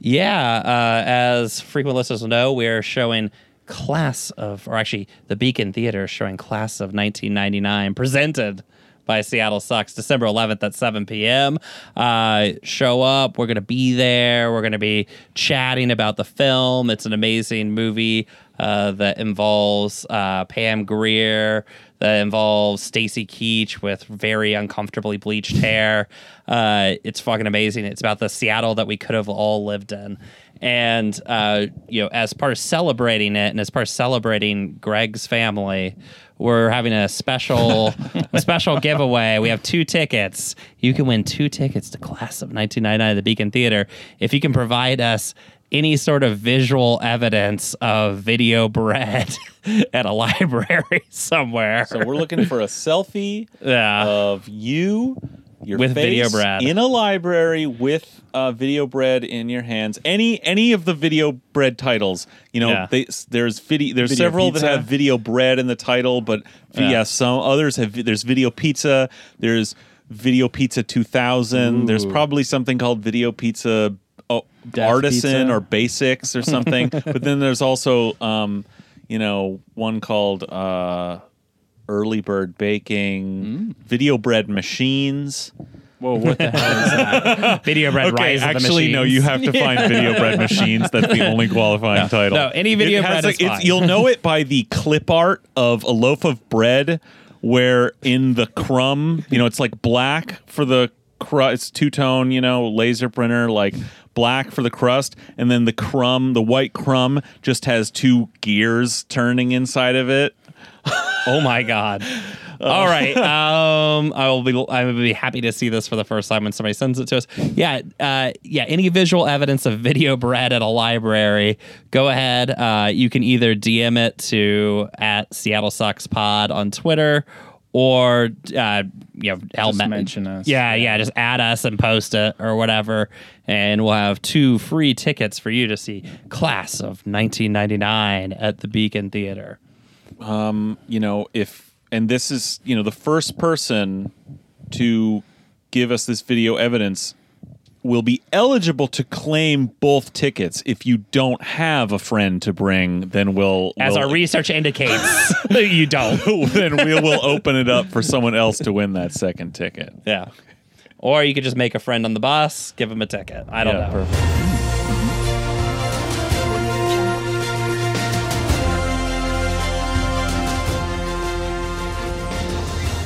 Yeah, uh, as frequent listeners know, we are showing Class of, or actually, the Beacon Theater is showing Class of 1999, presented by Seattle Sucks, December 11th at 7 p.m. Uh, show up. We're going to be there. We're going to be chatting about the film. It's an amazing movie uh, that involves uh, Pam Grier, that involves Stacy Keach with very uncomfortably bleached hair. Uh, it's fucking amazing. It's about the Seattle that we could have all lived in. And uh, you know, as part of celebrating it, and as part of celebrating Greg's family, we're having a special a special giveaway. We have two tickets. You can win two tickets to Class of 1999 at the Beacon Theater if you can provide us any sort of visual evidence of video bread at a library somewhere. So we're looking for a selfie Yeah. of you, your With face video bread. in a library with uh, video bread in your hands. Any any of the video bread titles, you know, Yeah. they, there's video. There's Video several pizza. that have video bread in the title, but yeah, Yeah. some others have. There's video pizza. There's video pizza 2000. There's probably something called video pizza. Oh, artisan pizza. or basics or something. but then there's also, um, you know, one called uh, early bird baking, video bread machines. Whoa, what the hell is that? video bread rise of the actually, no. You have to find video bread machines. That's the only qualifying title. no, any video It has bread is a- it's- fine. You'll know it by the clip art of a loaf of bread, where in the crumb, you know, it's like black for the crust. It's two tone, you know, laser printer, like black for the crust, and then the crumb, the white crumb, just has two gears turning inside of it. Oh my god. All right. Um, I will be. I will be happy to see this for the first time when somebody sends it to us. Yeah. Uh, yeah. Any visual evidence of video bread at a library? Go ahead. Uh, you can either DM it to at Seattle Sucks Pod on Twitter, or uh, you know, help Just mention us. Yeah, yeah. Just add us and post it or whatever, and we'll have two free tickets for you to see Class of 1999 at the Beacon Theater. Um, you know, if and this is, you know, the first person to give us this video evidence will be eligible to claim both tickets. If you don't have a friend to bring, then we'll As we'll- our research indicates, you don't. then we will open it up for someone else to win that second ticket. Yeah. Or you could just make a friend on the bus, give him a ticket. I don't Yeah, know. perfect.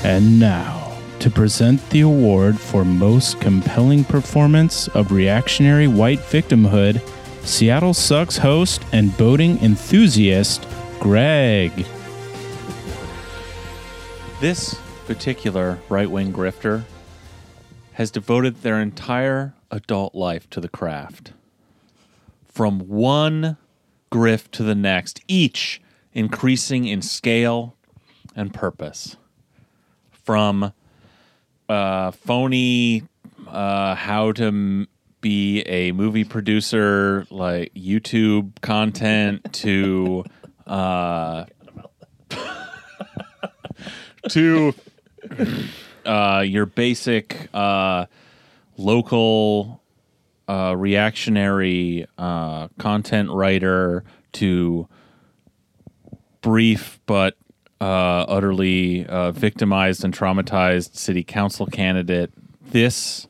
And now, to present the award for most compelling performance of reactionary white victimhood, Seattle Sucks host and boating enthusiast, Greg. This particular right wing grifter has devoted their entire adult life to the craft. From one grift to the next, each increasing in scale and purpose. From uh, phony uh, how to m- be a movie producer, like YouTube content, to uh, to uh, your basic uh, local uh, reactionary uh, content writer to brief but uh, utterly uh, victimized and traumatized city council candidate. This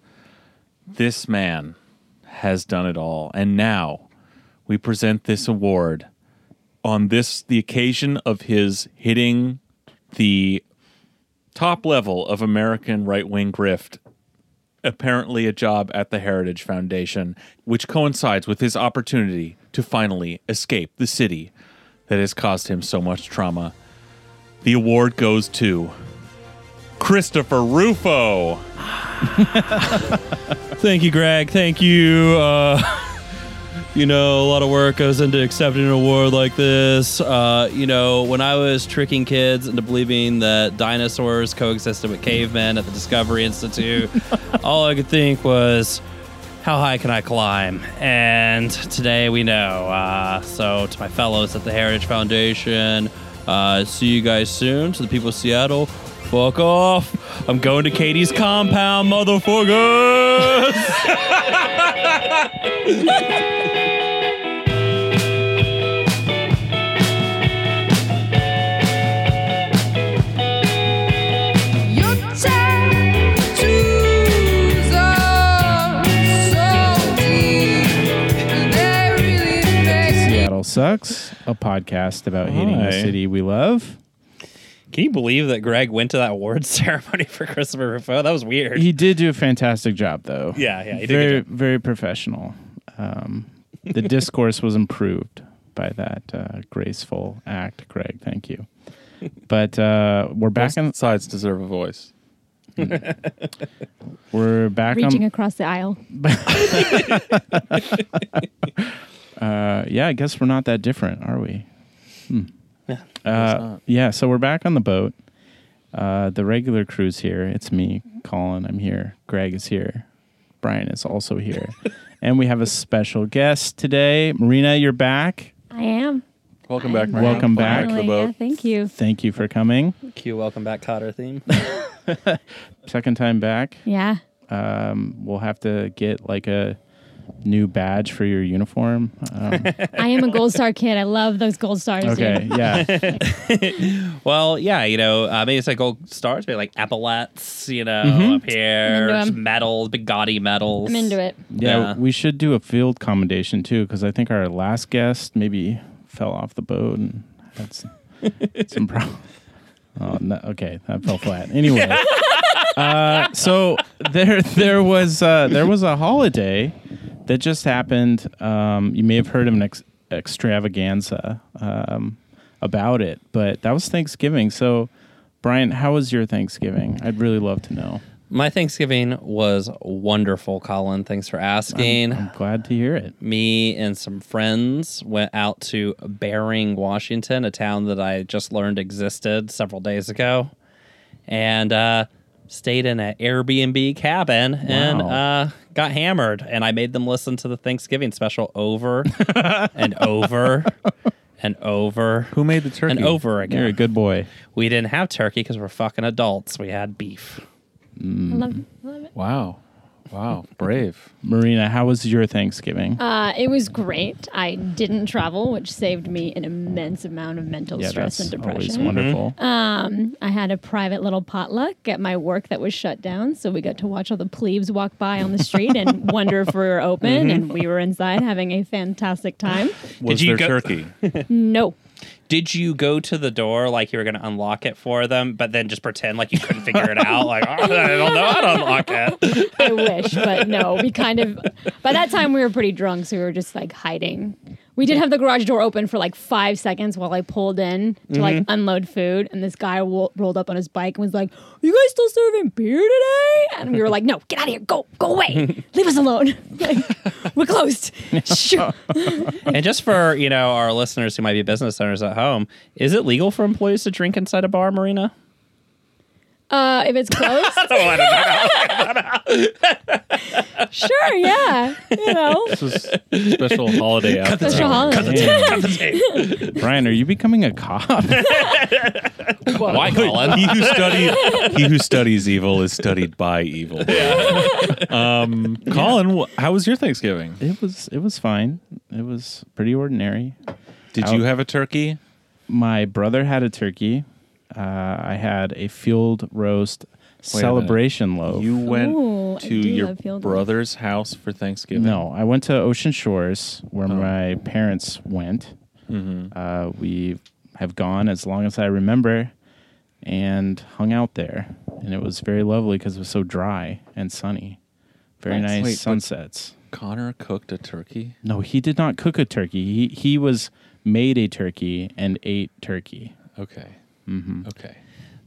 this man has done it all, and now we present this award on this the occasion of his hitting the top level of American right wing grift, apparently a job at the Heritage Foundation, which coincides with his opportunity to finally escape the city that has caused him so much trauma. The award goes to Christopher Rufo. Thank you, Greg. Thank you. Uh, you know, a lot of work goes into accepting an award like this. Uh, you know, when I was tricking kids into believing that dinosaurs coexisted with cavemen at the Discovery Institute, all I could think was, how high can I climb? And today we know. Uh, so, to my fellows at the Heritage Foundation, uh, see you guys soon. To the people of Seattle, fuck off. I'm going to Katie's compound, motherfucker. Sucks, a podcast about hating the Hi. city we love. Can you believe that Greg went to that awards ceremony for Christopher Rufo? That was weird. He did do a fantastic job, though. yeah, yeah, he did. a very, good very professional. Um, the discourse was improved by that uh, graceful act, Greg. Thank you. But uh, we're back on. Both sides deserve a voice. We're back reaching on. across the aisle. Uh, yeah, I guess we're not that different, are we? Hmm. Yeah, Uh, yeah. So we're back on the boat. Uh, the regular crew's here. It's me, Colin. I'm here. Greg is here. Brian is also here, and we have a special guest today. Marina, you're back. I am. Welcome back, I'm Marina. Welcome back. to the boat. yeah, thank you. Thank you for coming. Cue welcome back Kotter theme. Second time back. Yeah. Um, we'll have to get like a new badge for your uniform. Um, I am a gold star kid. I love those gold stars. okay, Dude. yeah. well, yeah, you know, uh, maybe it's like gold stars, maybe like epaulets, you know, Mhm. up here, I'm into 'em. medals, big gaudy medals. I'm into it. Yeah, Yeah. we should do a field commendation too, because I think our last guest maybe fell off the boat and had some, some problems. Oh, no, okay, that fell flat. Anyway, uh, so there, there was uh, there was a holiday that just happened. Um, you may have heard of an ex- extravaganza um, about it, but that was Thanksgiving. So, Brian, how was your Thanksgiving? I'd really love to know. My Thanksgiving was wonderful, Colin. Thanks for asking. I'm glad to hear it. Me and some friends went out to Baring, Washington, a town that I just learned existed several days ago, and uh, stayed in an Airbnb cabin and uh, got hammered. And I made them listen to the Thanksgiving special over and over and over Who made the turkey? and over again. You're a good boy. We didn't have turkey because we're fucking adults. We had beef. I love, love it. Wow. Wow. Brave. Marina, how was your Thanksgiving? Uh, it was great. I didn't travel, which saved me an immense amount of mental yeah, stress that's and always depression. wonderful. Um, I had a private little potluck at my work that was shut down, so we got to watch all the plebes walk by on the street and wonder if we were open, and we were inside having a fantastic time. Was you there go- turkey? No, Did you go to the door like you were going to unlock it for them, but then just pretend like you couldn't figure it out? Like, oh, I don't know how to unlock it. I wish, but no. We kind of by that time we were pretty drunk, so we were just like hiding. We did have the garage door open for like five seconds while I pulled in to like mm-hmm. unload food, and this guy wo- rolled up on his bike and was like, "Are you guys still serving beer today?" And we were like, "No, get out of here! Go, go away! Leave us alone! like, we're closed." Shoo. And just for you know our listeners who might be business owners at home, is it legal for employees to drink inside a bar, Marina? Uh, if it's closed, sure, yeah, you know, This is special holiday out. special holiday. Brian, are you becoming a cop? Why, Colin? he who studied he who studies evil is studied by evil. Yeah. Um, Colin, wh- how was your Thanksgiving? it was it was fine. It was pretty ordinary. Did How- you have a turkey? My brother had a turkey. Uh, I had a field roast minute. celebration loaf. You went Ooh, I to do your love field brother's house for Thanksgiving. no, I went to Ocean Shores where Oh. my parents went. Mm-hmm. Uh, we have gone as long as I remember and hung out there. And it was very lovely because it was so dry and sunny. Very Nice. nice Wait, but- sunsets. Connor cooked a turkey. No, he did not cook a turkey. He, he was made a turkey and ate turkey. Okay. Hmm Okay.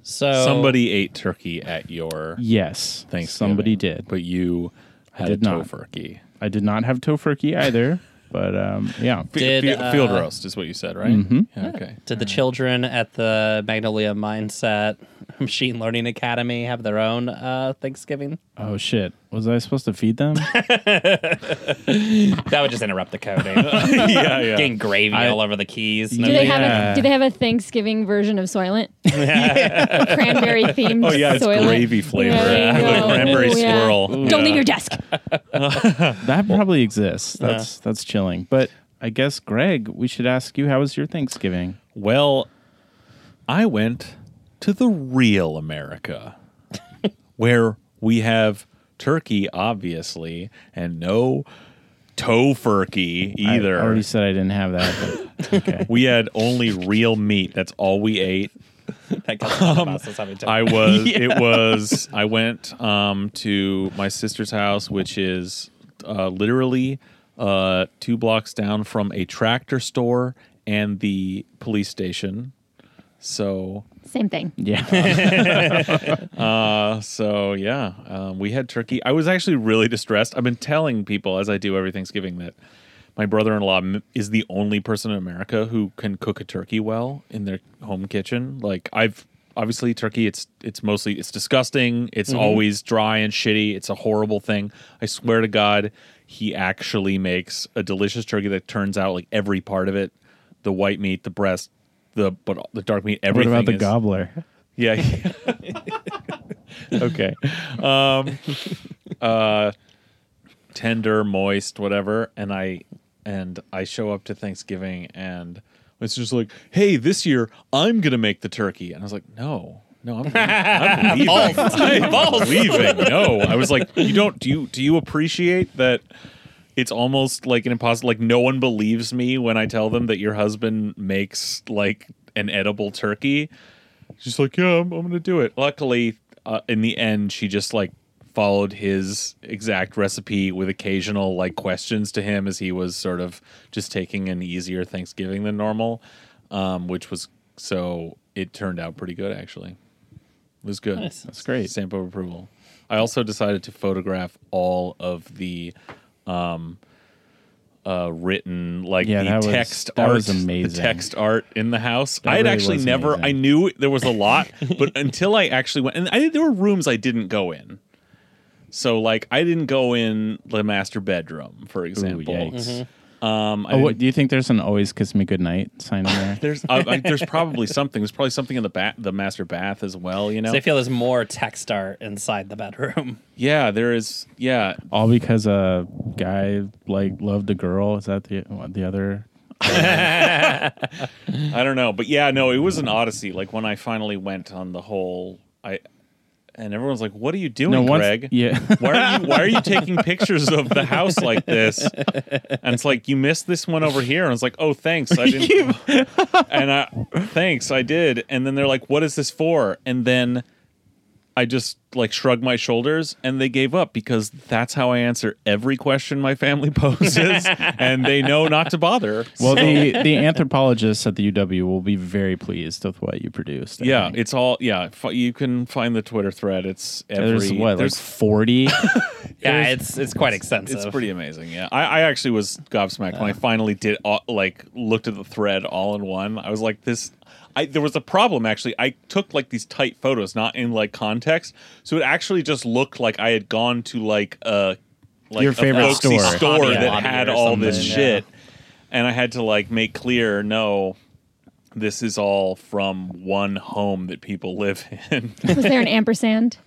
So Somebody ate turkey at your Yes, Thanksgiving. somebody did. but you had did a not. tofurkey. I did not have tofurkey either, but um, yeah. F- Did, fi- field uh, roast is what you said, right? Mhm. Yeah, okay. Did the children at the Magnolia Mindset Machine Learning Academy have their own uh, Thanksgiving? Oh shit! Was I supposed to feed them? That would just interrupt the coding. yeah, yeah. Getting gravy I- all over the keys. Do Do they Yeah. have a Do they have a Thanksgiving version of Soylent? yeah. cranberry themed. Oh yeah, it's soylent. gravy flavor. Yeah, there you the go. cranberry Ooh, yeah. swirl. Don't Yeah. leave your desk. That probably exists. That's that's chilling. But I guess Greg, we should ask you how was your Thanksgiving? Well, I went to the real America, where we have turkey, obviously, and no tofurkey either. I already said I didn't have that. But okay. we had only real meat. That's all we ate. That comes from the process of it. I was. It was. I went um, to my sister's house, which is uh, literally uh, two blocks down from a tractor store and the police station. So Same thing. yeah. Uh, so yeah, um, we had turkey. I was actually really distressed. I've been telling people as I do every Thanksgiving that my brother-in-law is the only person in America who can cook a turkey well in their home kitchen. Like I've obviously turkey, it's it's mostly it's disgusting. It's always dry and shitty. It's a horrible thing. I swear to God, he actually makes a delicious turkey that turns out like every part of it, the white meat, the breast. The but the dark meat, what everything. about the is- gobbler? yeah. okay. Um uh tender, moist, whatever, and I and I show up to Thanksgiving and it's just like, "Hey, this year I'm going to make the turkey." And I was like, "No. No, I'm, I'm leaving. I'm leaving. No." I was like, "You don't do you do you appreciate that it's almost like an impossible like no one believes me when I tell them that your husband makes like an edible turkey. She's like, yeah, I'm, I'm gonna do it. Luckily, uh, in the end, she just like followed his exact recipe with occasional like questions to him as he was sort of just taking an easier Thanksgiving than normal, um, which was so it turned out pretty good actually. It was good. Nice. That's great. Stamp of approval. I also decided to photograph all of the um uh written like Yeah, the that was- text that art was the text art in the house. That I had really actually never amazing. I knew there was a lot, but until I actually went and I there were rooms I didn't go in. So like I didn't go in the master bedroom, for example. yikes. Um I Oh, what do you think? There's an "Always Kiss Me Goodnight" sign in there. there's uh, I, there's probably something. There's probably something in the ba- the master bath as well, you know. So I feel there's more text art inside the bedroom. yeah, there is yeah, All because a guy like loved a girl. Is that the what, the other? I don't know, but yeah, no, it was an odyssey. Like when I finally went on the whole, I and everyone's like, "What are you doing, No, once, Greg? Yeah. Why are you Why are you taking pictures of the house like this?" And it's like you missed this one over here, and it's like, "Oh, thanks, I didn't." and I thanks, I did. And then they're like, "What is this for?" And then I just like shrugged my shoulders and they gave up because that's how I answer every question my family poses and they know not to bother. Well, the the anthropologists at the UW will be very pleased with what you produced. I Yeah, think. it's all yeah. F- you can find the Twitter thread. It's every there's what like there's forty. Yeah, it's it's quite extensive. it's pretty amazing. Yeah, I, I actually was gobsmacked when I finally did all, like looked at the thread all in one. I was like, this. I, there was a problem actually. I took like these tight photos, not in like context, so it actually just looked like I had gone to like a like Your a favorite folksy store. store Hobby that had all this something, shit, and I had to like make clear no. This is all from one home that people live in. Was there an ampersand?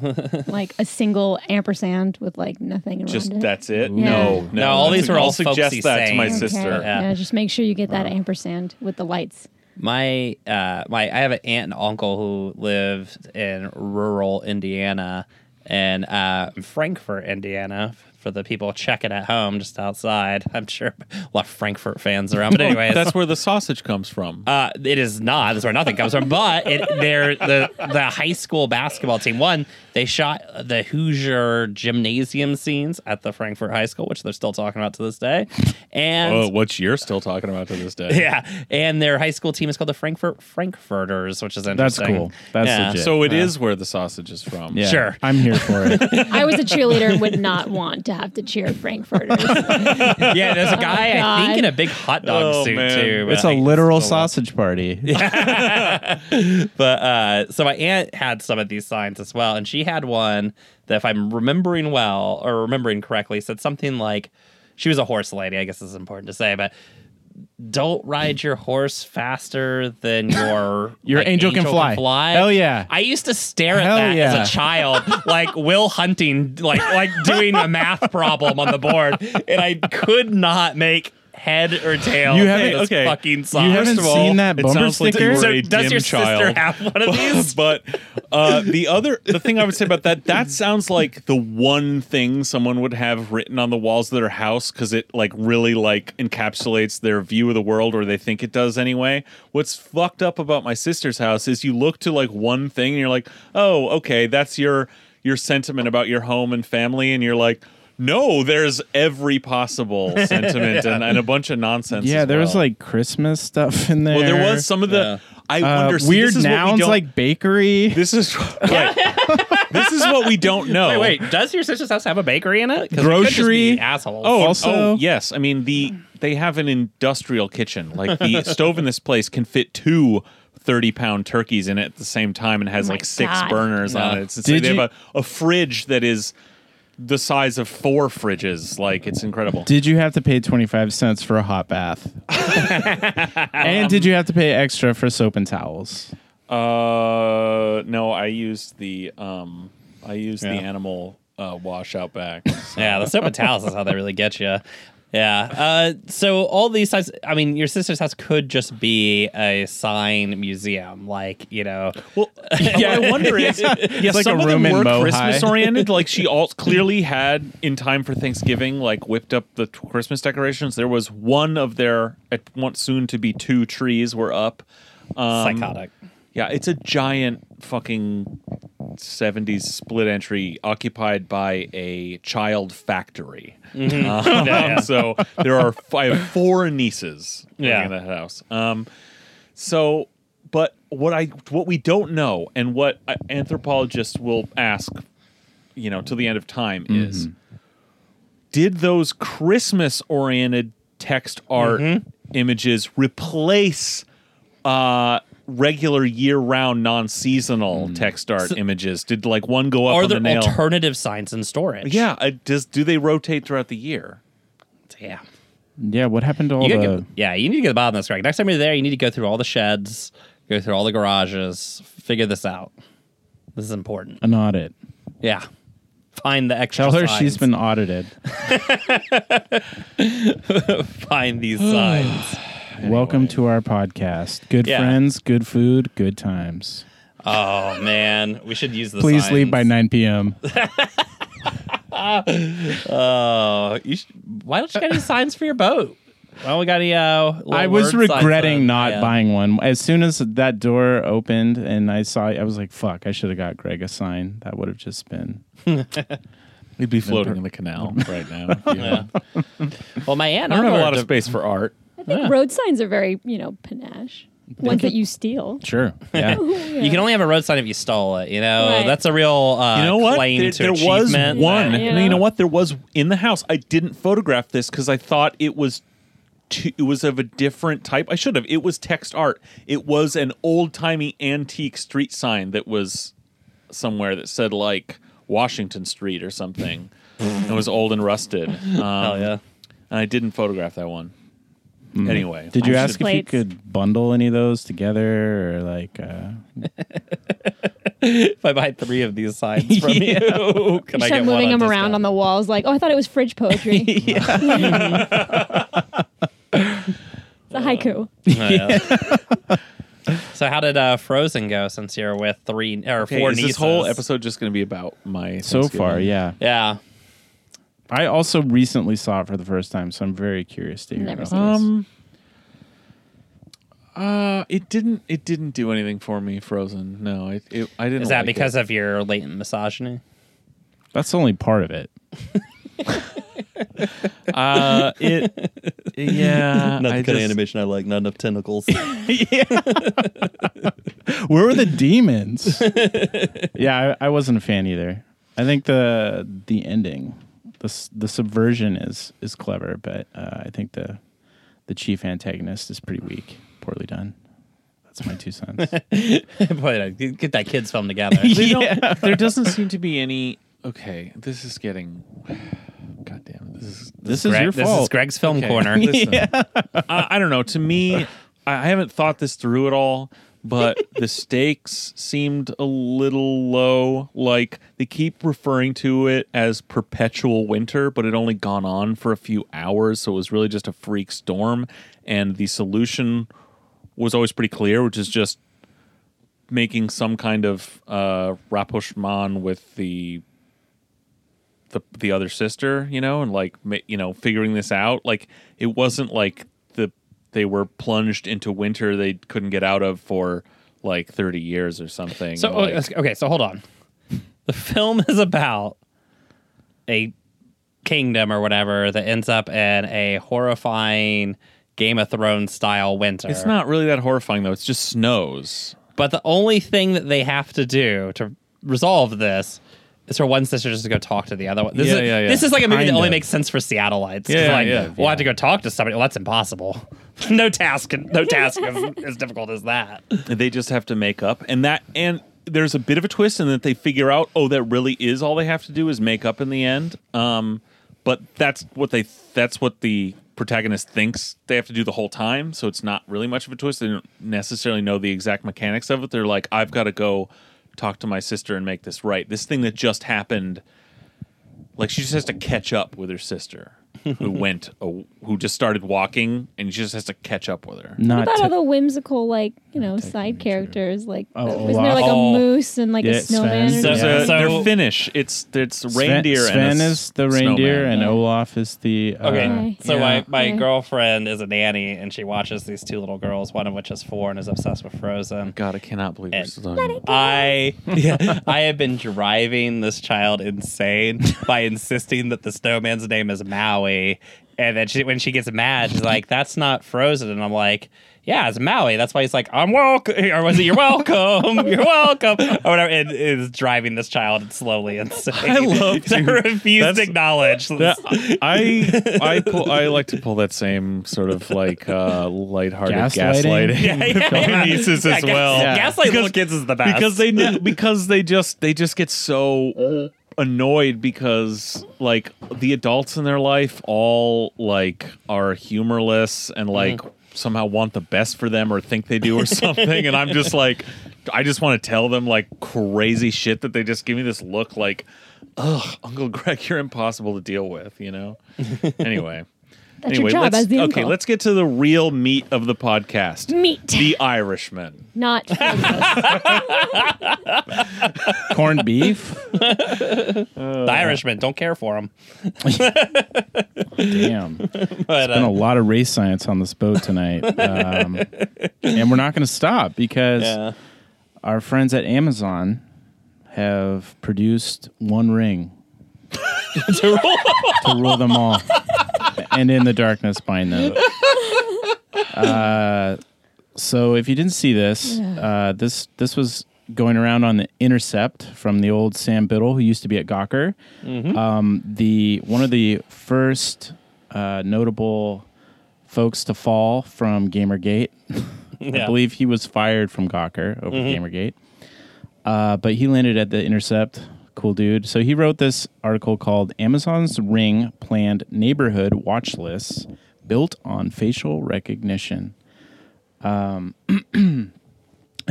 like a single ampersand with like nothing around Just it. that's it. Yeah. No, no. No, all these are all I'll suggest folksy that to my sayings. Okay. sister. Yeah. Yeah. just make sure you get that ampersand with the lights. My uh my I have an aunt and uncle who lived in rural Indiana and uh Frankfort, Indiana. For the people checking at home just outside. I'm sure a lot of Frankfort fans around. But anyway, That's where the sausage comes from. Uh, it is not. That's where nothing comes from. But it, they're the the high school basketball team. One, they shot the Hoosier gymnasium scenes at the Frankfort High School, which they're still talking about to this day. And oh, which you're still talking about to this day. yeah, and their high school team is called the Frankfort Frankfurters, which is interesting. That's cool. That's yeah. legit. So it is where the sausage is from. Yeah, Sure. I'm here for it. I was a cheerleader and would not want to have to cheer Frankfurters. Yeah, there's a guy I think in a big hot dog Oh, suit man. too. It's a literal it's a- sausage party. But uh, so my aunt had some of these signs as well, and she had one that, if I'm remembering well or remembering correctly, said something like, "She was a horse lady." I guess this is important to say, but don't ride your horse faster than your Your like, angel can fly. Hell yeah. I used to stare at Hell that yeah. as a child, like Will Hunting, like like doing a math problem on the board, and I could not make head or tail. You haven't- this okay. fucking song. You haven't all, seen that bumper like sticker? you so does your child. sister have one of these? but uh, the other the thing I would say about that that sounds like the one thing someone would have written on the walls of their house because it like really like encapsulates their view of the world or they think it does anyway. What's fucked up about my sister's house is you look to like one thing and you're like, oh, okay, that's your your sentiment about your home and family, and you're like. No, there's every possible sentiment and, and a bunch of nonsense. Yeah, as there was like Christmas stuff in there. well, there was some of the. Yeah. I uh, wonder. see, weird this is we nouns like bakery. this is right. this is what we don't know. Wait, wait. Does your sister's house have a bakery in it? 'Cause we could just Grocery. be assholes. Oh, Also- oh, yes. I mean the they have an industrial kitchen. Like the stove in this place can fit two 30 pound turkeys in it at the same time and has Oh like six God. burners on it. It's, it's, Did they you- have a, a fridge that is the size of four fridges. Like it's incredible. Did you have to pay 25 cents for a hot bath? and did you have to pay extra for soap and towels? Uh, no, I used the um, I used the animal uh, wash out back. Yeah, the soap and towels is how they really get you. Yeah. Uh, so all these sites, I mean, your sister's house could just be a sign museum, like you know. Well, yeah, I wonder is yeah, like some a of them were Christmas oriented. Like she all clearly had in time for Thanksgiving, like whipped up the t- Christmas decorations. There was one of their at once soon to be two trees were up. Um, Psychotic. Yeah, it's a giant fucking 70s split entry occupied by a child factory. Um, Yeah, yeah. So there are I have four nieces Yeah. in that house. Um, so, but what I what we don't know and what uh, anthropologists will ask, you know, till the end of time is, did those Christmas oriented text art images replace? Uh, regular year-round non-seasonal text art images did like one go up Are on the there nail alternative signs in storage? yeah uh, does do they rotate throughout the year Yeah. Yeah, what happened to all the. gotta get, yeah, you need to get the bottom of this correct. Next time you're there, you need to go through all the sheds, go through all the garages, figure this out. This is important. an audit? Yeah. Find the extra Tell her signs. she's been audited. Find these signs. Welcome to our podcast. Good Yeah. friends, good food, good times. Oh, man. We should use the Please leave by signs. 9 p.m. Oh, you should, why don't you get any signs for your boat? Well, we got any. Uh, little I was word signs regretting then. not Yeah. buying one. As soon as that door opened and I saw it, I was like, fuck, I should have got Greg a sign. That would have just been. we'd be floating in the canal right now if you- Yeah. Well, my aunt. i don't have a lot of de- space for art I think road signs are very, you know, panache. Ones that you steal. Sure. Yeah. You can only have a road sign if you stole it. You know, Right. that's a real uh, you know what claim there, to there was achievement. one Yeah. No, you know what there was in the house i didn't photograph this because i thought it was it was of a different type i should have it was text art it was an old-timey antique street sign that was somewhere that said like washington street or something it was old and rusted um, Hell yeah. and i didn't photograph that one anyway Did you ask should- if you could bundle any of those together or like. Uh, If I buy three of these signs from you, can You I start get one moving on them around discount? on the walls, like, oh, I thought it was fridge poetry. it's a haiku. Oh, yeah. so how did uh, Frozen go since you're with three or Okay, four is nieces? this whole episode just going to be about my so far, yeah. Yeah. I also recently saw it for the first time, so I'm very curious to hear Never about seen this. Um. Uh, it didn't. It didn't do anything for me. Frozen. No, it. it I didn't. Is that like because it. of your latent misogyny? That's only part of it. Uh, it. Yeah. I just- animation I like. Not enough tentacles. Yeah. Where were the demons? yeah, I, I wasn't a fan either. I think the the ending, the the subversion is is clever, but uh, I think the the chief antagonist is pretty weak, poorly done. That's my two cents. Boy, uh, get that kids film together. They don't- there doesn't seem to be any. Okay, this is getting. God damn it! This is This is Greg- your This is. Greg's film Okay, corner. listen. I, I don't know. To me, I, I haven't thought this through at all, but the stakes seemed a little low. Like they keep referring to it as perpetual winter, but it only gone on for a few hours, so it was really just a freak storm. And the solution was always pretty clear, which is just making some kind of uh, rapprochement with the the the other sister, you know, and like you know figuring this out. Like it wasn't like they were plunged into winter they couldn't get out of for like 30 years or something. So oh, Like, okay, so hold on. The film is about a kingdom or whatever that ends up in a horrifying Game of Thrones style winter. it's not really that horrifying though. It's just snows. But the only thing that they have to do to resolve this is for one sister just to go talk to the other one. This, Yeah, is, yeah, yeah. this is like a movie Kind that only of. makes sense for Seattleites. Yeah, like, yeah, Well, have to go talk to somebody. Well, that's impossible. no task, no task is as difficult as that. They just have to make up, and that and there's a bit of a twist in that they figure out, oh, that really is all they have to do is make up in the end. Um, but that's what they that's what the protagonist thinks they have to do the whole time. So it's not really much of a twist. They don't necessarily know the exact mechanics of it. They're like, I've got to go talk to my sister and make this right. This thing that just happened, like she just has to catch up with her sister. Who went, who just started walking, and she just has to catch up with her. Not What about to- all the whimsical, like you know, side characters? Like, Oh, wasn't there like oh. a moose and like Yeah, a snowman? Sven. Or So- There's something? a, so- they're Finnish. It's it's Sven, reindeer. Sven and a is the reindeer, snowman. and Yeah. Olaf is the. Uh, Okay, Okay. so yeah. my, my Okay. girlfriend is a nanny, and she watches these two little girls, one of which is four and is obsessed with Frozen. God, I cannot believe And- we're still doing I yeah, I have been driving this child insane by insisting that the snowman's name is Maui, and then she, when she gets mad, she's like, "That's not Frozen," and I'm like. Yeah, it's Maui. That's why he's like, I'm welcome. Or was it, you're welcome? You're welcome. Or whatever. It is driving this child slowly insane. I love to to- refuse to that's- acknowledge. Yeah, I I pull, I like to pull that same sort of like uh lighthearted Gaslighting? gaslighting, Yeah, with yeah, yeah. nieces Yeah, as well. Yeah. Gaslight Because- little kids is the best because they because they just they just get so annoyed because like the adults in their life all like are humorless and like somehow want the best for them or think they do or something and I'm just like I just want to tell them like crazy shit that they just give me this look like ugh Uncle Greg you're impossible to deal with you know? Anyway That's anyway your job let's as the okay let's get to the real meat of the podcast Meat, the Irishman not corned beef. The Irishmen don't care for him. Damn. But, been uh, a lot of race science on this boat tonight. Um, and we're not going to stop because yeah. our friends at Amazon have produced one ring to rule them all. And in the darkness bind them. Uh, so if you didn't see this, uh, this this was going around on the Intercept from the old Sam Biddle, who used to be at Gawker. Um, the one of the first uh, notable folks to fall from GamerGate. I Yeah. believe he was fired from Gawker over GamerGate. Uh, but he landed at the Intercept. Cool dude. So he wrote this article called Amazon's Ring Planned Neighborhood Watch Lists Built on Facial Recognition. Um, and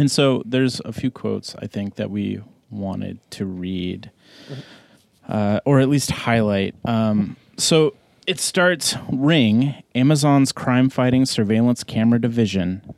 so there's a few quotes I think that we wanted to read, uh, or at least highlight. Um, so it starts Ring, Amazon's crime fighting surveillance camera division,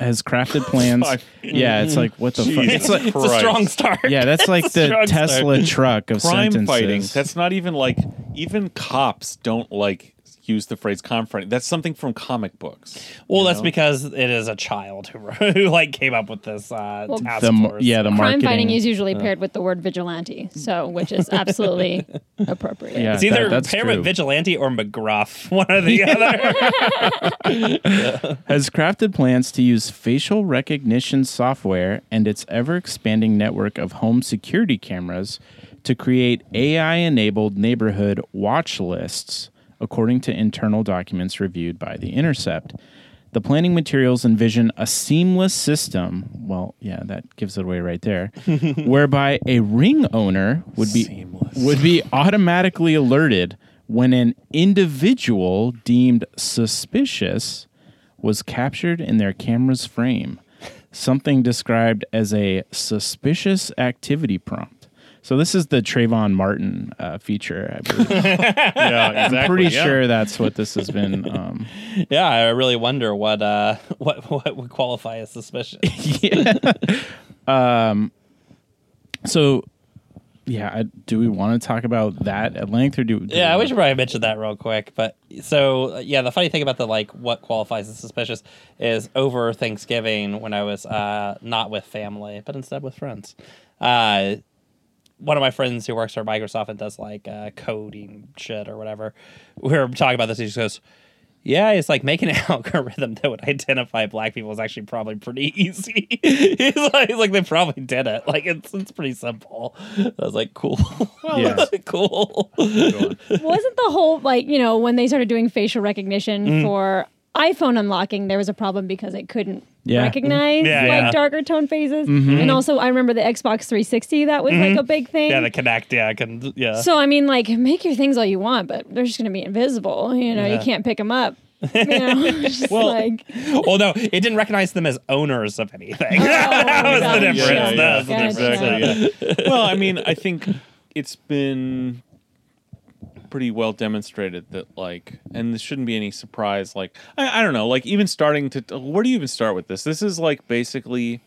has crafted plans. Fuck. yeah, it's like what the fuck? Jesus It's like, It's a strong start. yeah, that's like It's a the strong start. Tesla truck of crime sentences. fighting. That's not even like even cops don't like use the phrase crime fighting. That's something from comic books. Well, that's know? because it is a child who, who like came up with this uh, Well, task the force. yeah the crime marketing. fighting is usually paired with the word vigilante, so which is absolutely appropriate. Yeah. It's either that- that's paired with vigilante or McGruff, one or the other. has crafted plans to use facial recognition software and its ever expanding network of home security cameras to create AI enabled neighborhood watch lists, according to internal documents reviewed by The Intercept. The planning materials envision a seamless system. Well, yeah, that gives it away right there. whereby a ring owner would be Seamless. would be automatically alerted when an individual deemed suspicious was captured in their camera's frame. Something described as a suspicious activity prompt. So this is the Trayvon Martin uh, feature. I believe. yeah, exactly. I'm pretty yeah. sure that's what this has been. Um, Yeah, I really wonder what uh what what would qualify as suspicious. yeah. um. so, yeah, I, do we want to talk about that at length, or do? do Yeah, we we should probably mention that real quick. But so uh, yeah, the funny thing about the like what qualifies as suspicious is over Thanksgiving when I was uh, not with family, but instead with friends. Uh, one of my friends who works for Microsoft and does like uh, coding shit or whatever, we were talking about this. He just goes, "Yeah, it's like making an algorithm that would identify black people is actually probably pretty easy." he's, like, he's like, they probably did it. Like it's it's pretty simple. I was like, cool, Yeah. cool. Wasn't the whole like you know when they started doing facial recognition Mm. for iPhone unlocking, there was a problem because it couldn't Yeah. recognize Yeah, like yeah. darker tone phases. Mm-hmm. and also I remember the Xbox 360 that was like a big thing. Yeah, the Kinect. Yeah, I can. Yeah. so I mean, like, make your things all you want, but they're just gonna be invisible. You know, Yeah. you can't pick them up. You know, It's just like well, no, it didn't recognize them as owners of anything. that was the difference. Yeah, that was the difference. Yeah. well, I mean, I think it's been pretty well demonstrated that like and this shouldn't be any surprise like I, I don't know like even starting to where do you even start with this this is like basically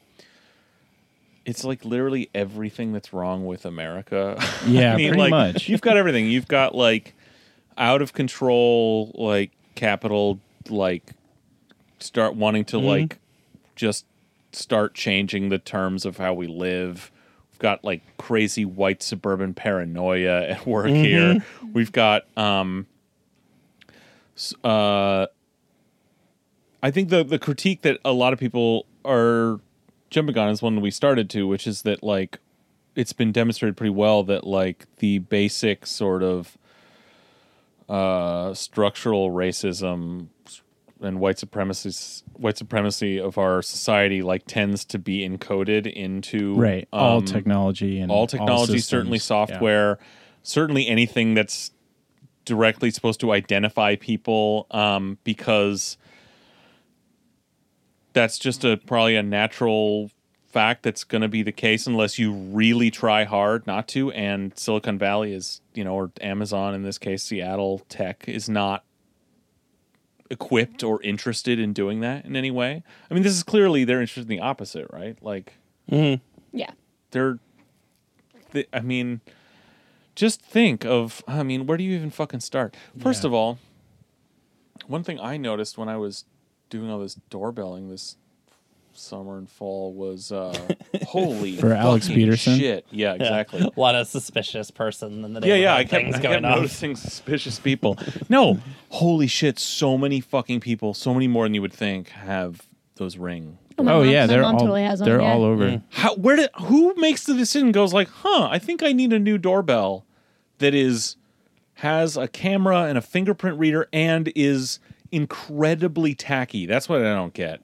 it's like literally everything that's wrong with america Yeah, I mean, pretty like, much. you've got everything you've got like out of control like capital like start wanting to mm-hmm. like just start changing the terms of how we live. Got like crazy white suburban paranoia at work here. We've got um uh I think the the critique that a lot of people are jumping on is one we started to, which is that like it's been demonstrated pretty well that like the basic sort of uh structural racism and white supremacy white supremacy of our society like tends to be encoded into right, all um, technology and all technology certainly systems. Yeah. software certainly anything that's directly supposed to identify people um, because that's just a probably a natural fact that's going to be the case unless you really try hard not to and silicon valley is you know or amazon in this case seattle tech is not equipped or interested in doing that in any way i mean this is clearly they're interested in the opposite right like mm-hmm. yeah. they're th- i mean just think of i mean where do you even fucking start first Yeah. of all one thing i noticed when i was doing all this doorbelling this summer and fall was uh holy For Alex Pedersen? shit yeah exactly A lot of suspicious person in the yeah, yeah. I neighborhood kept, things I kept noticing suspicious people. no, holy shit! So many fucking people, so many more than you would think, have those ring. my Oh mom- yeah, they're all totally has they're yeah. all over. How? Where did? Who makes the decision? Goes like, huh? I think I need a new doorbell that is has a camera and a fingerprint reader and is incredibly tacky. That's what I don't get.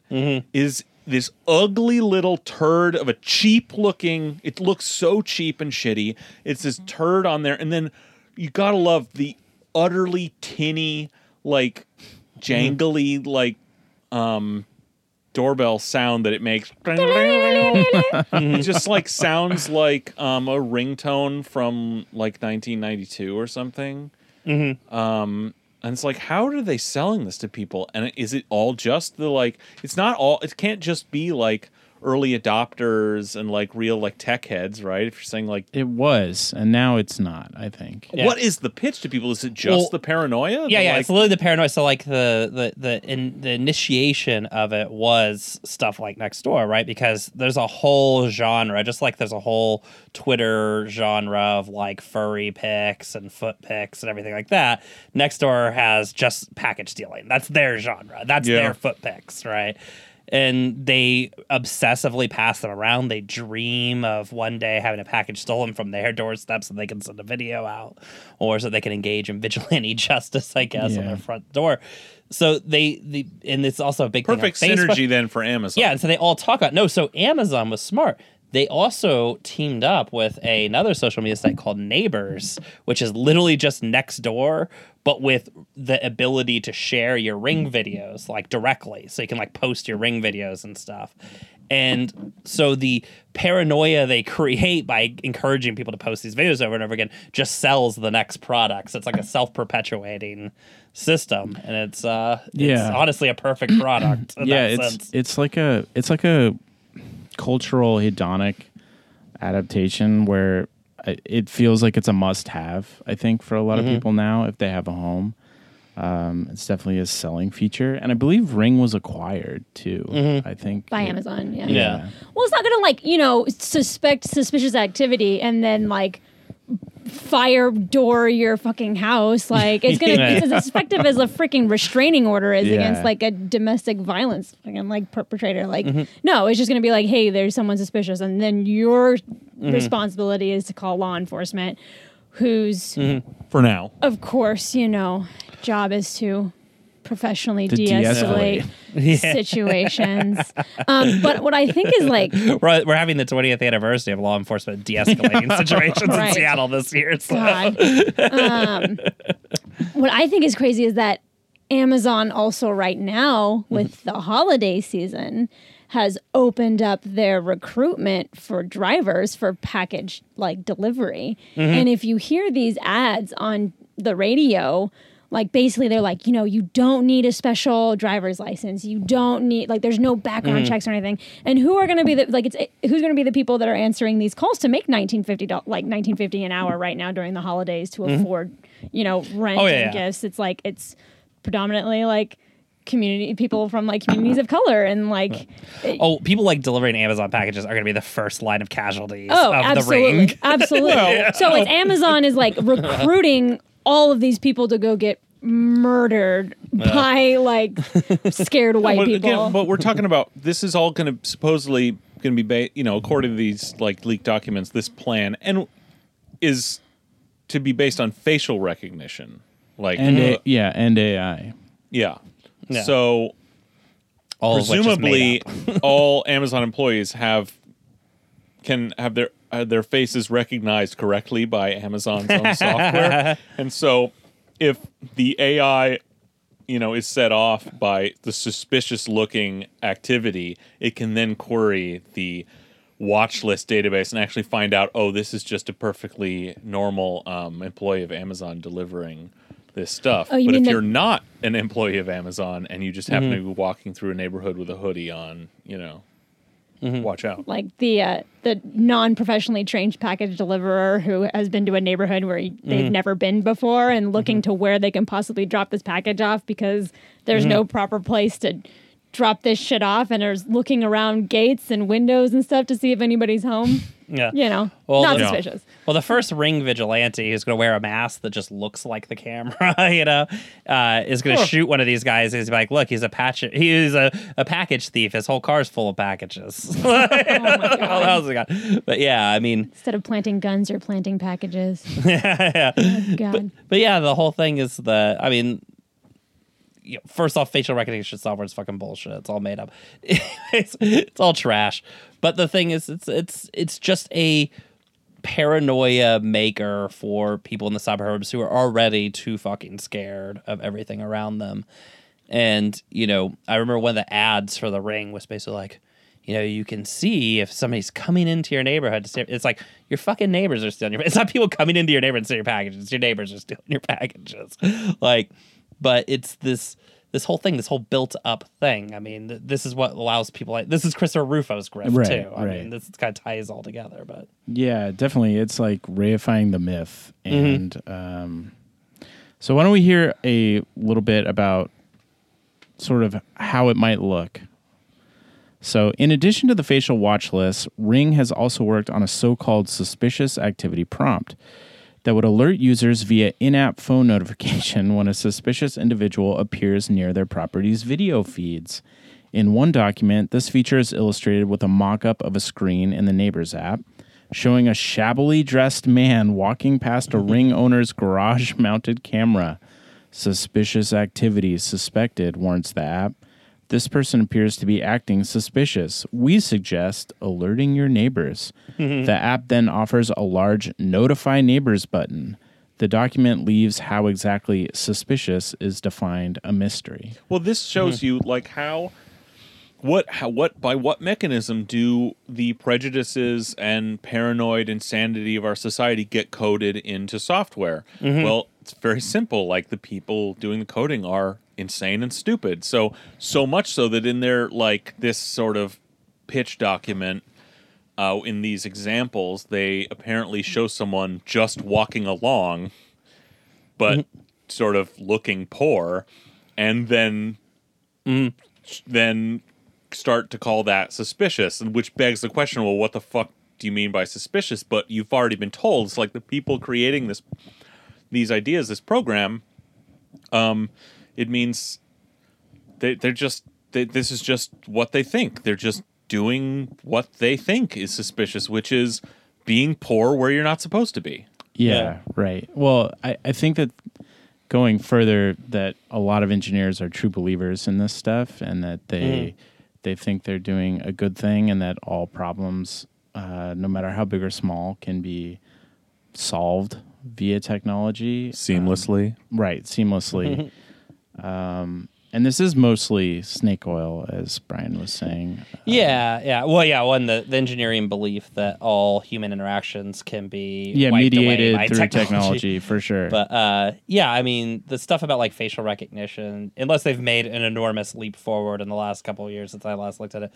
Is this ugly little turd of a cheap looking? It looks so cheap and shitty. It's this turd on there, and then you gotta love the utterly tinny, like jangly, like um doorbell sound that it makes. it just like sounds like um, a ringtone from like 1992 or something. Um, and it's like, how are they selling this to people? And is it all just the like? It's not all. It can't just be like early adopters and like real like tech heads, right? If you're saying like, It was, and now it's not. I think. Yeah. what is the pitch to people? Is it just Well, the paranoia? Yeah, The, yeah. like- it's literally the paranoia. So like the the the in, the initiation of it was stuff like next door, right? Because there's a whole genre, just like there's a whole Twitter genre of like furry pics and foot pics and everything like that. Next door has just package stealing. That's their genre. That's Yeah. their foot pics, right? And they obsessively pass them around. They dream of one day having a package stolen from their doorstep so they can send a video out or so they can engage in vigilante justice, I guess, on their front door. So they, the and it's also a big perfect thing on synergy then for Amazon. Yeah, and so they all talk about no. So Amazon was smart. They also teamed up with another social media site called Neighbors, which is literally just next door, but with the ability to share your ring videos like directly. So you can like post your ring videos and stuff. And so the paranoia they create by encouraging people to post these videos over and over again just sells the next product. So it's like a self-perpetuating system, and it's uh, it's Yeah. honestly a perfect product. Yeah, it's sense. it's like a it's like a cultural hedonic adaptation where it feels like it's a must-have. I think for a lot Mm-hmm. of people now, if they have a home, um, it's definitely a selling feature. And I believe Ring was acquired too. Mm-hmm. I think by it- Amazon. Yeah. Yeah. Well, it's not gonna like you know suspect suspicious activity and then like fire door your fucking house. Like it's gonna Yeah. it's as effective as a freaking restraining order is Yeah. against like a domestic violence fucking like perpetrator. Like Mm-hmm. no, it's just gonna be like, hey, there's someone suspicious, and then your Mm-hmm. responsibility is to call law enforcement, who's Mm-hmm. For now. of course you know job is to professionally To de-escalate, situations. um, but what I think is like We're, we're having the 20th anniversary of law enforcement de-escalating situations in Seattle this year. So. Um, what I think is crazy is that Amazon also right now with the holiday season has opened up their recruitment for drivers for package like delivery. And if you hear these ads on the radio, like basically they're like, you know, you don't need a special driver's license. You don't need like there's no background mm-hmm. checks or anything. And who are going to be the like it's who's going to be the people that are answering these calls to make 1950 do- like 1950 an hour right now during the holidays to mm-hmm. afford, you know, rent Oh, yeah, and yeah. gifts. It's like it's predominantly like community people from like communities of color and like Oh, people like delivering Amazon packages are going to be the first line of casualties Oh, of absolutely, the ring. absolutely. So it's Amazon is like recruiting all of these people to go get murdered by like scared white but people. again, but we're talking about this is all going to supposedly going to be, ba- you know, according to these like leaked documents, this plan and is to be based on facial recognition, like and uh, A- yeah, and AI. yeah. Yeah. So All of which is presumably, all Amazon employees have can have their uh, their faces recognized correctly by Amazon's own software, and so if the AI, you know, is set off by the suspicious looking activity, it can then query the watch list database and actually find out, oh, this is just a perfectly normal um, employee of Amazon delivering this stuff. Oh, but if the- you're not an employee of Amazon and you just happen Mm-hmm. to be walking through a neighborhood with a hoodie on, you know, Mm-hmm. watch out. like the uh, the non-professionally trained package deliverer who has been to a neighborhood where Mm-hmm. they've never been before and looking to where they can possibly drop this package off because there's Mm-hmm. no proper place to drop this shit off and are looking around gates and windows and stuff to see if anybody's home. Yeah. You know, Well, not the- suspicious. Well, the first ring vigilante who's going to wear a mask that just looks like the camera, you know, uh, is going to shoot one of these guys. He's like, look, he's a patch. He's a, a package thief. His whole car's full of packages. oh my god! But yeah, I mean, Instead of planting guns, you're planting packages. Yeah, Oh, God. but yeah, the whole thing is the. I mean, you know, first off, facial recognition software is fucking bullshit. It's all made up. it's, it's all trash. But the thing is, it's it's it's just a paranoia maker for people in the suburbs who are already too fucking scared of everything around them. And you know, I remember one of the ads for the ring was basically like. You know, you can see if somebody's coming into your neighborhood. It's like your fucking neighbors are stealing your. It's not people coming into your neighborhood to steal your packages. Your neighbors are stealing your packages. Like, but it's this this whole thing, this whole built up thing. I mean, th- this is what allows people like this is Christopher Rufo's grift Right, too. I right. mean, this kind of ties all together. But Yeah, definitely. It's like reifying the myth. Mm-hmm. And um, so, why don't we hear a little bit about sort of how it might look? So, in addition to the facial watch list, Ring has also worked on a so called suspicious activity prompt that would alert users via in app phone notification when a suspicious individual appears near their property's video feeds. In one document, this feature is illustrated with a mock up of a screen in the Neighbors app showing a shabbily dressed man walking past a ring owner's garage mounted camera. Suspicious activity suspected, warns the app. This person appears to be acting suspicious. We suggest alerting your neighbors. Mm-hmm. The app then offers a large Notify Neighbors button. The document leaves how exactly suspicious is defined a mystery. Well, this shows you like how what how, what by what mechanism do the prejudices and paranoid insanity of our society get coded into software? Well, it's very simple. Like the people doing the coding are insane and stupid. So so much so that in their like this sort of pitch document uh, in these examples, they apparently show someone just walking along, but sort of looking poor, and then then start to call that suspicious, and which begs the question: Well, what the fuck do you mean by suspicious? But you've already been told. It's like the people creating this these ideas, this program. Um, it means they they're just they, this is just what they think. They're just doing what they think is suspicious, which is being poor where you're not supposed to be. Yeah, Yeah. right. Well, I, I think that going further, that a lot of engineers are true believers in this stuff, and that they they think they're doing a good thing, and that all problems, uh, no matter how big or small, can be solved via technology Seamlessly. right seamlessly. um, and this is mostly snake oil, as Brian was saying. Yeah, yeah. Well, yeah. One, the, the engineering belief that all human interactions can be Yeah, mediated through technology. technology for sure. But uh, yeah, I mean, the stuff about like facial recognition, unless they've made an enormous leap forward in the last couple of years since I last looked at it,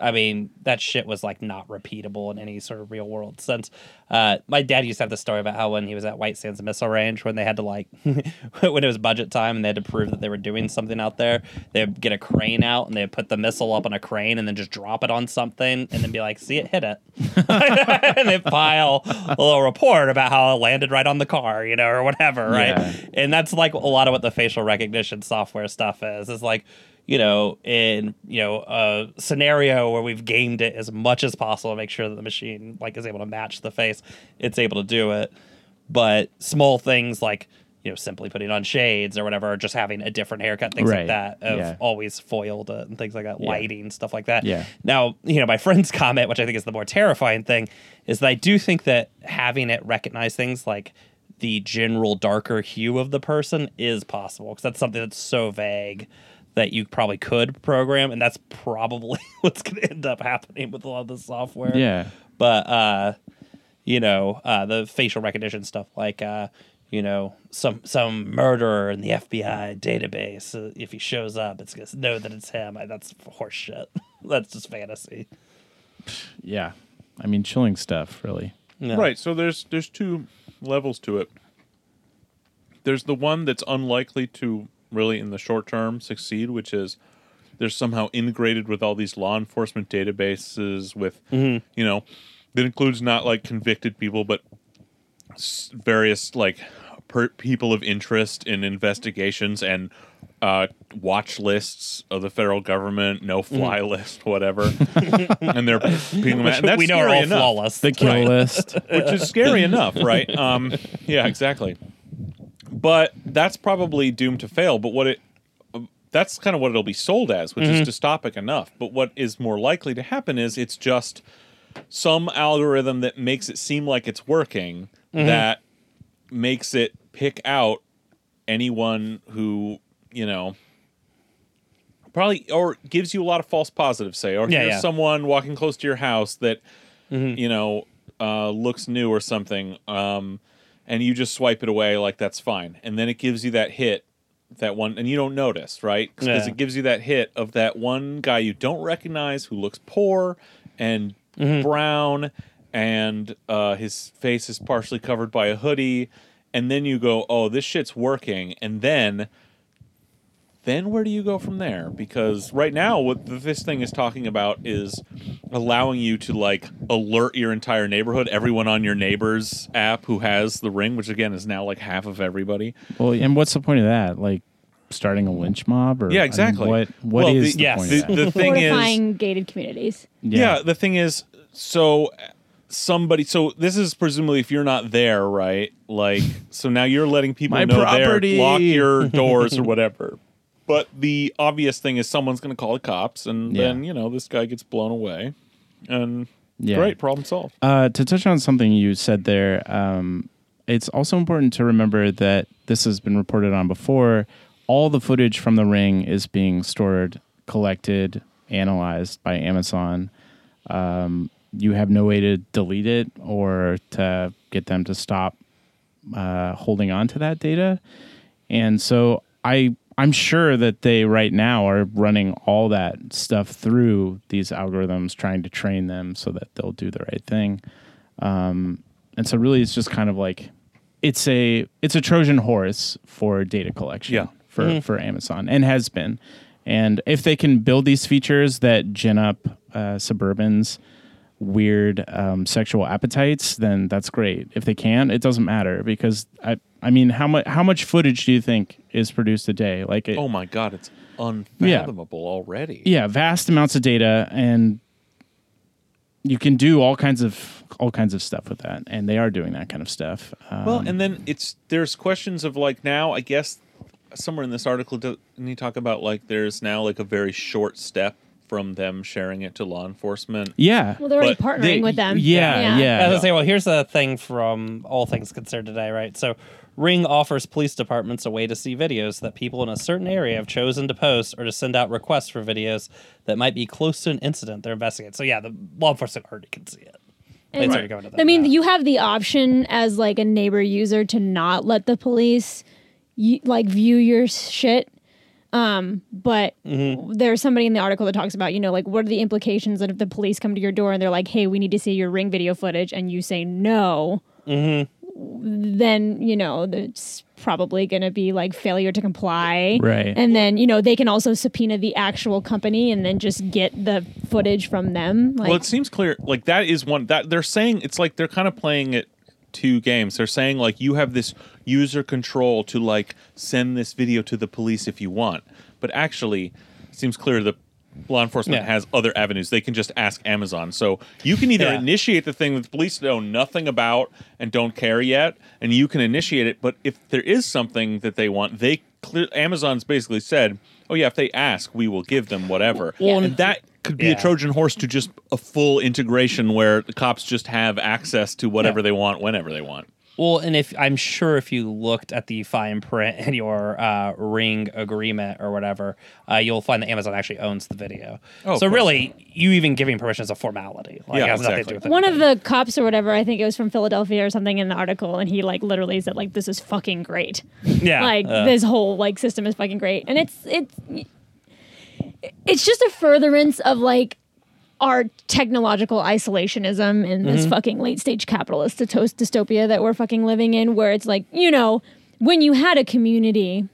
I mean, that shit was like not repeatable in any sort of real world sense. Uh, my dad used to have the story about how when he was at White Sands Missile Range, when they had to like, when it was budget time and they had to prove that they were doing something out there, they'd get a crane out and they'd put the missile up on a crane and then just drop it on something and then be like, see, it hit it. and they file a little report about how it landed right on the car, you know, or whatever, right? Yeah. And that's like a lot of what the facial recognition software stuff is. Is like, you know, in you know a scenario where we've gamed it as much as possible to make sure that the machine like is able to match the face, it's able to do it. But small things like you know simply putting on shades or whatever, or just having a different haircut, things Right. like that, have Yeah. always foiled it and things like that, Yeah. lighting stuff like that. Yeah. Now, you know, my friend's comment, which I think is the more terrifying thing, is that I do think that having it recognize things like the general darker hue of the person is possible because that's something that's so vague that you probably could program, and that's probably what's going to end up happening with a lot of the software. yeah. But uh, you know, uh, the facial recognition stuff, like uh, you know, some some murderer in the FBI database, uh, if he shows up, it's going to know that it's him. I, that's horseshit. that's just fantasy. Yeah. I mean, chilling stuff, really. Yeah. Right. So there's there's two levels to it. There's the one that's unlikely to really in the short term succeed, which is they're somehow integrated with all these law enforcement databases with you know that includes not like convicted people but various like per- people of interest in investigations and uh, watch lists of the federal government, no fly list, whatever, and they're being, and that's we know are scary all enough flawless. The kill Right. list. which is scary enough, right? Um, yeah, exactly. But that's probably doomed to fail. But what it that's kind of what it'll be sold as, which is dystopic enough. But what is more likely to happen is it's just some algorithm that makes it seem like it's working that makes it pick out anyone who you know probably or gives you a lot of false positives say or Yeah, yeah. someone walking close to your house that you know uh, looks new or something um, and you just swipe it away like that's fine. And then it gives you that hit that one and you don't notice right? Because Yeah. it gives you that hit of that one guy you don't recognize who looks poor and brown and uh, his face is partially covered by a hoodie. And then you go oh this shit's working. And then then where do you go from there? Because right now, what this thing is talking about is allowing you to like alert your entire neighborhood, everyone on your neighbor's app who has the ring, which again is now like half of everybody. Well, and what's the point of that? Like starting a lynch mob, or Yeah, I mean, exactly. what what Well, is the- the yes, point The, of that? the thing is, Fortifying gated communities. yeah. the thing is, so somebody, so this is presumably if you're not there, right? Like, so now you're letting people My know property. there, lock your doors or whatever. But the obvious thing is someone's going to call the cops, and Yeah. then you know this guy gets blown away, and Yeah. great problem solved. Uh, to touch on something you said there, um, it's also important to remember that this has been reported on before. All the footage from the ring is being stored, collected, analyzed by Amazon. Um, you have no way to delete it or to get them to stop uh, holding on to that data. And so I I'm sure that they right now are running all that stuff through these algorithms, trying to train them so that they'll do the right thing. Um, and so really, it's just kind of like it's a it's a Trojan horse for data collection Yeah. for for Amazon and has been. And if they can build these features that gin up uh, Suburban's weird um, sexual appetites, then that's great. If they can't, it doesn't matter because I I mean, how much how much footage do you think is produced a day? Like, it, Oh my god, it's unfathomable already. yeah, vast amounts of data, and you can do all kinds of all kinds of stuff with that, and they are doing that kind of stuff. Um, Well, and then it's there's questions of like now I guess somewhere in this article do you talk about like there's now like a very short step from them sharing it to law enforcement. yeah, Well, they're already But partnering they- with them. Yeah, yeah. As I say, well, here's a thing from All Things Considered today, right? So, Ring offers police departments a way to see videos that people in a certain area have chosen to post or to send out requests for videos that might be close to an incident they're investigating. So, yeah, the law enforcement already can see it. And- going to that I mean, now. you have the option as like a neighbor user to not let the police like view your shit. Um, but Mm-hmm. there's somebody in the article that talks about, you know, like what are the implications that if the police come to your door and they're like, "Hey, we need to see your ring video footage," and you say no, Mm-hmm. Then you know it's probably going to be like failure to comply, Right. And then you know they can also subpoena the actual company and then just get the footage from them. Like, well, it seems clear like that is one that they're saying it's like they're kind of playing it two games. They're saying like you have this user control to like send this video to the police if you want. But actually, it seems clear that law enforcement Yeah. has other avenues. They can just ask Amazon. So you can either Yeah. initiate the thing that the police know nothing about and don't care yet, and you can initiate it. But if there is something that they want, they clear Amazon's basically said, "Oh yeah, if they ask, we will give them whatever." Well, and that could be Yeah. a Trojan horse to just a full integration where the cops just have access to whatever Yeah. they want whenever they want. Well, and if I'm sure if you looked at the fine print in your uh, Ring agreement or whatever, uh, you'll find that Amazon actually owns the video. Oh, so course. really, you even giving permission is a formality. Like, Yeah, it nothing to exactly. do with one of the cops or whatever, I think it was from Philadelphia or something in the article, and he like literally said like this is fucking great. yeah, like uh, this whole like system is fucking great, and it's it's it's just a furtherance of like our technological isolationism in this Mm-hmm. fucking late stage capitalist dysto- dystopia that we're fucking living in, where it's like you know when you had a community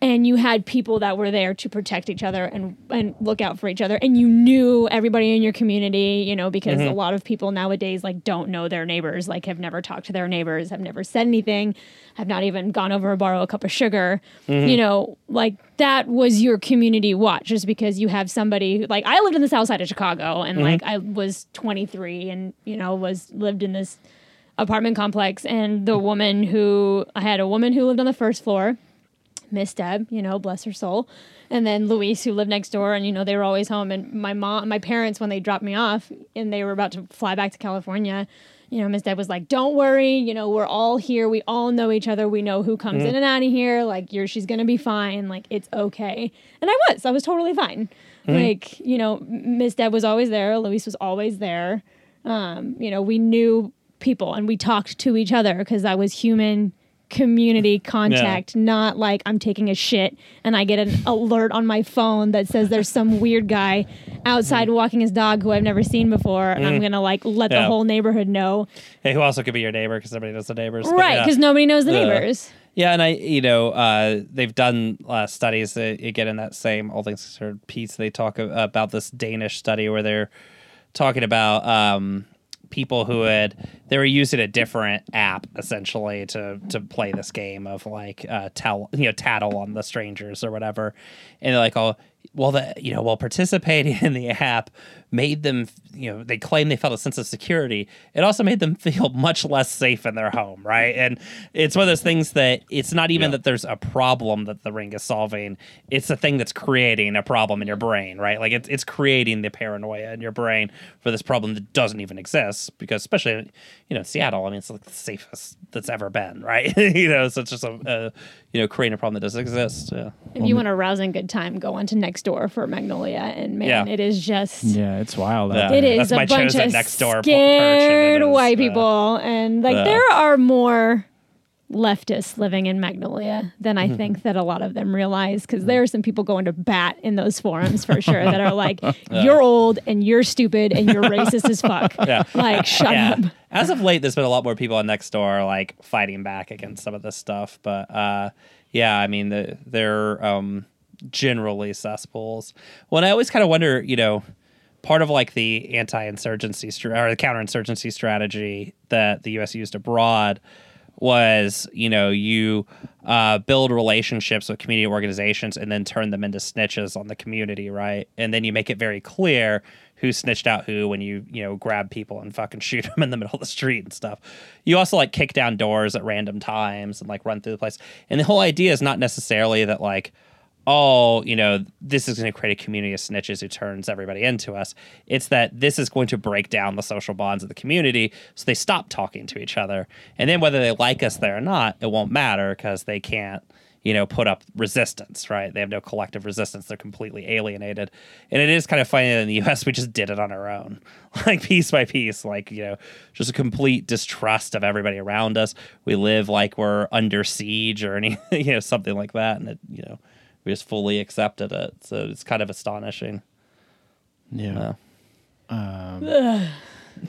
and you had people that were there to protect each other and and look out for each other. And you knew everybody in your community you know because Mm-hmm. a lot of people nowadays like don't know their neighbors like have never talked to their neighbors have never said anything have not even gone over to borrow a cup of sugar. Mm-hmm. you know like that was your community watch just because you have somebody like i lived in the south side of chicago and like i was 23 and you know was lived in this apartment complex. And the woman who i had a woman who lived on the first floor Miss Deb, you know, bless her soul. And then Luis, who lived next door, and you know, they were always home. And my mom, my parents, when they dropped me off and they were about to fly back to California, you know, Miss Deb was like, Don't worry, you know, we're all here. We all know each other. We know who comes in and out of here. Like, you're she's gonna be fine. Like, it's okay. And I was. I was totally fine. Like, you know, Miss Deb was always there. Luis was always there. Um, you know, we knew people and we talked to each other because I was human community contact, not like I'm taking a shit and I get an alert on my phone that says there's some weird guy outside walking his dog who I've never seen before and I'm gonna like let the whole neighborhood know. hey, who also could be your neighbor because everybody knows the neighbors, Right, yeah. because nobody knows the neighbors. Yeah, and I, you know, uh, they've done uh, studies uh, again in that same all things considered piece. They talk about this Danish study where they're talking about um, people who had they were using a different app essentially to to play this game of like uh tell you know tattle on the strangers or whatever. And they're like oh well the you know while participating in the app made them you know they claim they felt a sense of security it also made them feel much less safe in their home right? And it's one of those things that it's not even that there's a problem that the ring is solving it's a thing that's creating a problem in your brain right? Like it's, it's creating the paranoia in your brain for this problem that doesn't even exist because especially you know seattle i mean it's like the safest that's ever been right? You know so it's just a, a you know creating a problem that doesn't exist. Yeah. If you want a rousing good time, go on to next door for Magnolia, and man, Yeah. it is just. Yeah, it's wild. Yeah. out It there. is That's a my bunch chosen of next door scared person. It is, white uh, people, and like uh, there are more leftists living in Magnolia than Mm-hmm. I think that a lot of them realize. Because there are some people going to bat in those forums for sure that are like, "You're old and you're stupid and you're racist as fuck." Yeah. Like, shut yeah. up. As of late, there's been a lot more people on Nextdoor like fighting back against some of this stuff. But uh, yeah, I mean, the, they're um, generally cesspools. Well, and I always kind of wonder, you know, part of like the anti-insurgency or the counterinsurgency strategy that the U.S. used abroad was you know you uh, build relationships with community organizations and then turn them into snitches on the community right and then you make it very clear who snitched out who when you you know grab people and fucking shoot them in the middle of the street and stuff you also like kick down doors at random times and like run through the place and the whole idea is not necessarily that like oh, you know, this is going to create a community of snitches who turns everybody into us. It's that this is going to break down the social bonds of the community so they stop talking to each other. And then whether they like us there or not, it won't matter because they can't, you know, put up resistance, right? They have no collective resistance. They're completely alienated. And it is kind of funny that in the US, we just did it on our own, like piece by piece, like, you know, just a complete distrust of everybody around us. We live like we're under siege or any, you know, something like that. And it, you know, we just fully accepted it. So it's kind of astonishing. Yeah. Yeah. Um,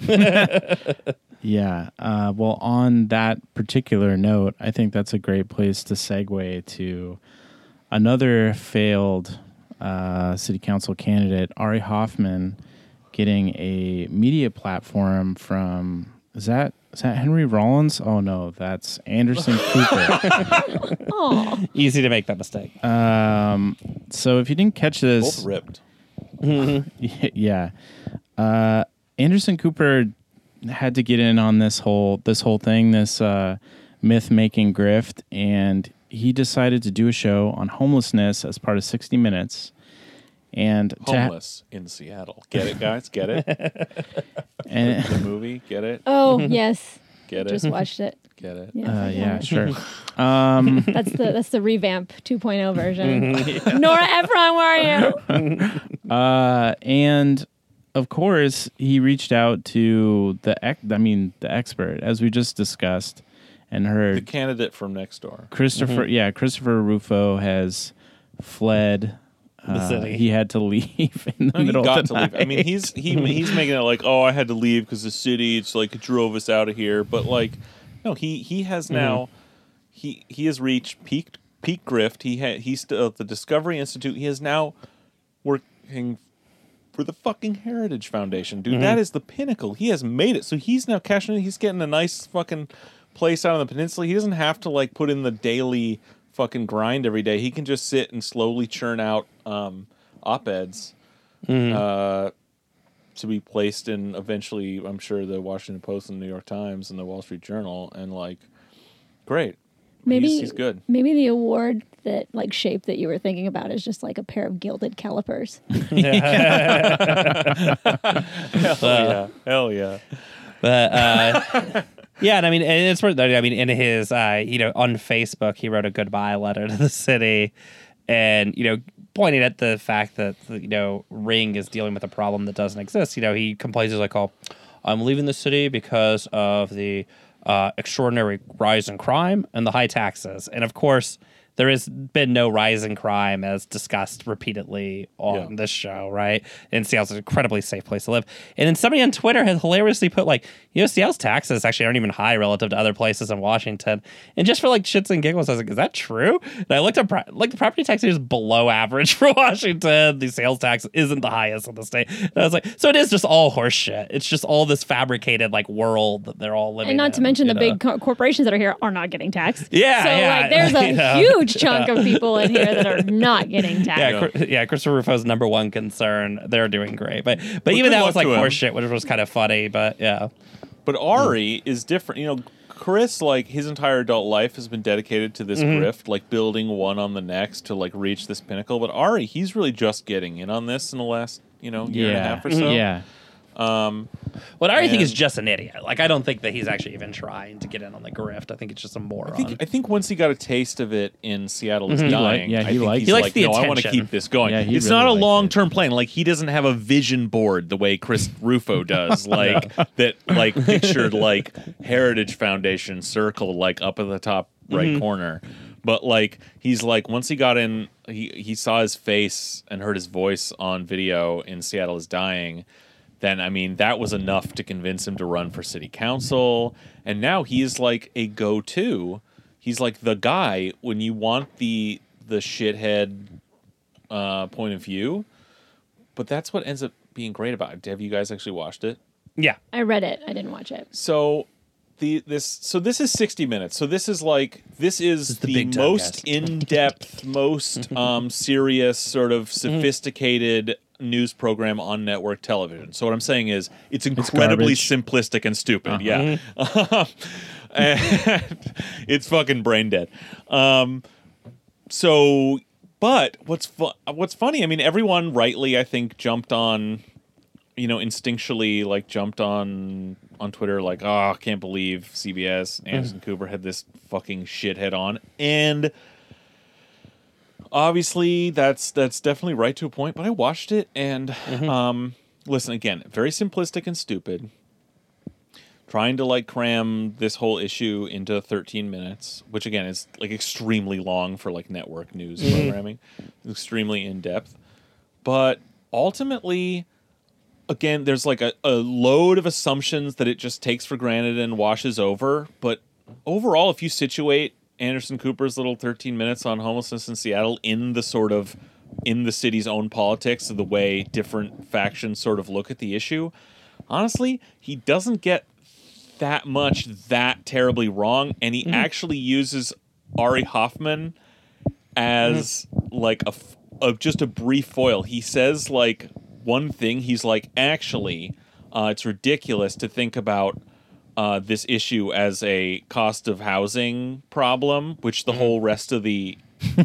yeah. Uh, well, on that particular note, I think that's a great place to segue to another failed uh, city council candidate, Ari Hoffman, getting a media platform from is that is that Henry Rollins? Oh no, that's Anderson Cooper. Oh, Easy to make that mistake. um, so if you didn't catch this, Both ripped. yeah. Uh, Anderson Cooper had to get in on this whole this whole thing, this uh, myth making grift, and he decided to do a show on homelessness as part of 60 Minutes. And to ha- Homeless in Seattle. Get it, guys? Get it? and, the movie? Get it? oh yes, Get it? just watched it. Get it? Yes, uh, yeah, it. sure. Um, That's the that's the revamp 2.0 version. Nora Ephron, where are you? Uh, and of course, he reached out to the ex- I mean, the expert, as we just discussed, and her The candidate from next door. Christopher. Yeah, Christopher Rufo has fled. The Uh, city. He had to leave in the No, he middle got of to the leave. I mean, he's he he's making it like, oh, I had to leave because the city. It's like it drove us out of here. But like, no, he he has now he he has reached peak peak grift. He had he's still at the Discovery Institute. He is now working for the fucking Heritage Foundation, dude. That is the pinnacle. He has made it. So he's now cashing in. He's getting a nice fucking place out on the peninsula. He doesn't have to like put in the daily fucking grind every day. He can just sit and slowly churn out um, op eds uh, to be placed in eventually, I'm sure, the Washington Post and the New York Times and the Wall Street Journal. And like, great. Maybe he's, he's good. Maybe the award that like shape that you were thinking about is just like a pair of gilded calipers. Hell yeah. Hell yeah. But uh, yeah, and I mean, and it's worth. I mean, in his, uh, you know, on Facebook, he wrote a goodbye letter to the city, and you know, pointing at the fact that you know Ring is dealing with a problem that doesn't exist. You know, he complains he's like, "Oh, I'm leaving the city because of the uh, extraordinary rise in crime and the high taxes," and of course. There has been no rise in crime as discussed repeatedly on Yeah. this show, right? And Seattle's an incredibly safe place to live. And then somebody on Twitter had hilariously put like, you know, Seattle's taxes actually aren't even high relative to other places in Washington. And just for like shits and giggles, I was like, is that true? And I looked up, pro- like the property tax is below average for Washington. The sales tax isn't the highest in the state. And I was like, so it is just all horseshit. It's just all this fabricated like world that they're all living And not in, to mention the know? big co- corporations that are here are not getting taxed. Yeah, So yeah, like there's a you know. huge chunk of people in here that are not getting taxed. Yeah, Chri- yeah, Christopher Rufo's number one concern. They're doing great, but but even that was like to him. horseshit, which was kind of funny. But yeah, But Ari is different. You know, Chris, like his entire adult life has been dedicated to this Mm-hmm. grift, like building one on the next to like reach this pinnacle. But Ari, he's really just getting in on this in the last, you know, year and a half or so. Yeah. What I already think is just an idiot. Like I don't think that he's actually even trying to get in on the grift. I think it's just a moron. I think I think once he got a taste of it in Seattle is He dying. like- yeah, he liked. He likes like, the no, I want to keep this going. Yeah, it's really not a long term plan. Like he doesn't have a vision board the way Chris Rufo does. Like that, like pictured like Heritage Foundation circle like up at the top right Mm-hmm. corner. But like he's like once he got in, he he saw his face and heard his voice on video in Seattle is dying. Then I mean that was enough to convince him to run for city council, and now he is like a go-to. He's like the guy when you want the the shithead uh, point of view. But that's what ends up being great about it. Have you guys actually watched it? yeah, I read it. I didn't watch it. So the this so this is 60 minutes. So this is like this is, the the, most in-depth, most um serious sort of sophisticated news program on network television. So what I'm saying is it's incredibly garbage. simplistic and stupid. Uh-huh. Yeah. and it's fucking brain dead. Um so but what's fu- what's funny, I mean everyone rightly I think jumped on you know, instinctually like jumped on on Twitter like, oh, I can't believe CBS mm-hmm. Anderson Cooper had this fucking shithead on, and obviously that's that's definitely right to a point. But I watched it and um, listen again, very simplistic and stupid. Trying to like cram this whole issue into 13 minutes, which again is like extremely long for like network news programming, extremely in depth. But ultimately, again, there's like a, a load of assumptions that it just takes for granted and washes over. But overall, if you situate Anderson Cooper's little 13 minutes on homelessness in Seattle in the sort of in the city's own politics of the way different factions sort of look at the issue, honestly, he doesn't get that much that terribly wrong, and he actually uses Ari Hoffman as like a, a- just a brief foil. He says like one thing. He's like, actually, uh, it's ridiculous to think about uh, this issue as a cost of housing problem, which the whole rest of the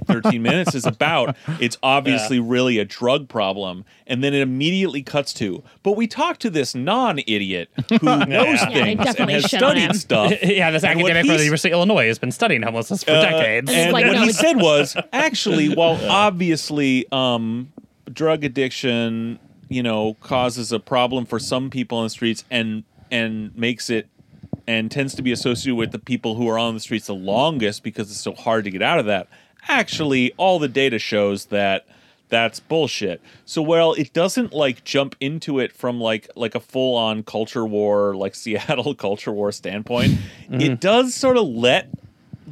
13 minutes is about. It's obviously really a drug problem. And then it immediately cuts to, but we talked to this non idiot who knows Yeah, they things and has shit him. studied stuff. yeah. This And academic from the University of Illinois has been studying homelessness for uh, decades. And like, what no, he said was actually, while obviously um, drug addiction, you know, causes a problem for some people on the streets and and makes it and tends to be associated with the people who are on the streets the longest because it's so hard to get out of that. Actually, all the data shows that that's bullshit. So while it doesn't like jump into it from like like a full on culture war, like Seattle culture war standpoint, mm-hmm. it does sort of let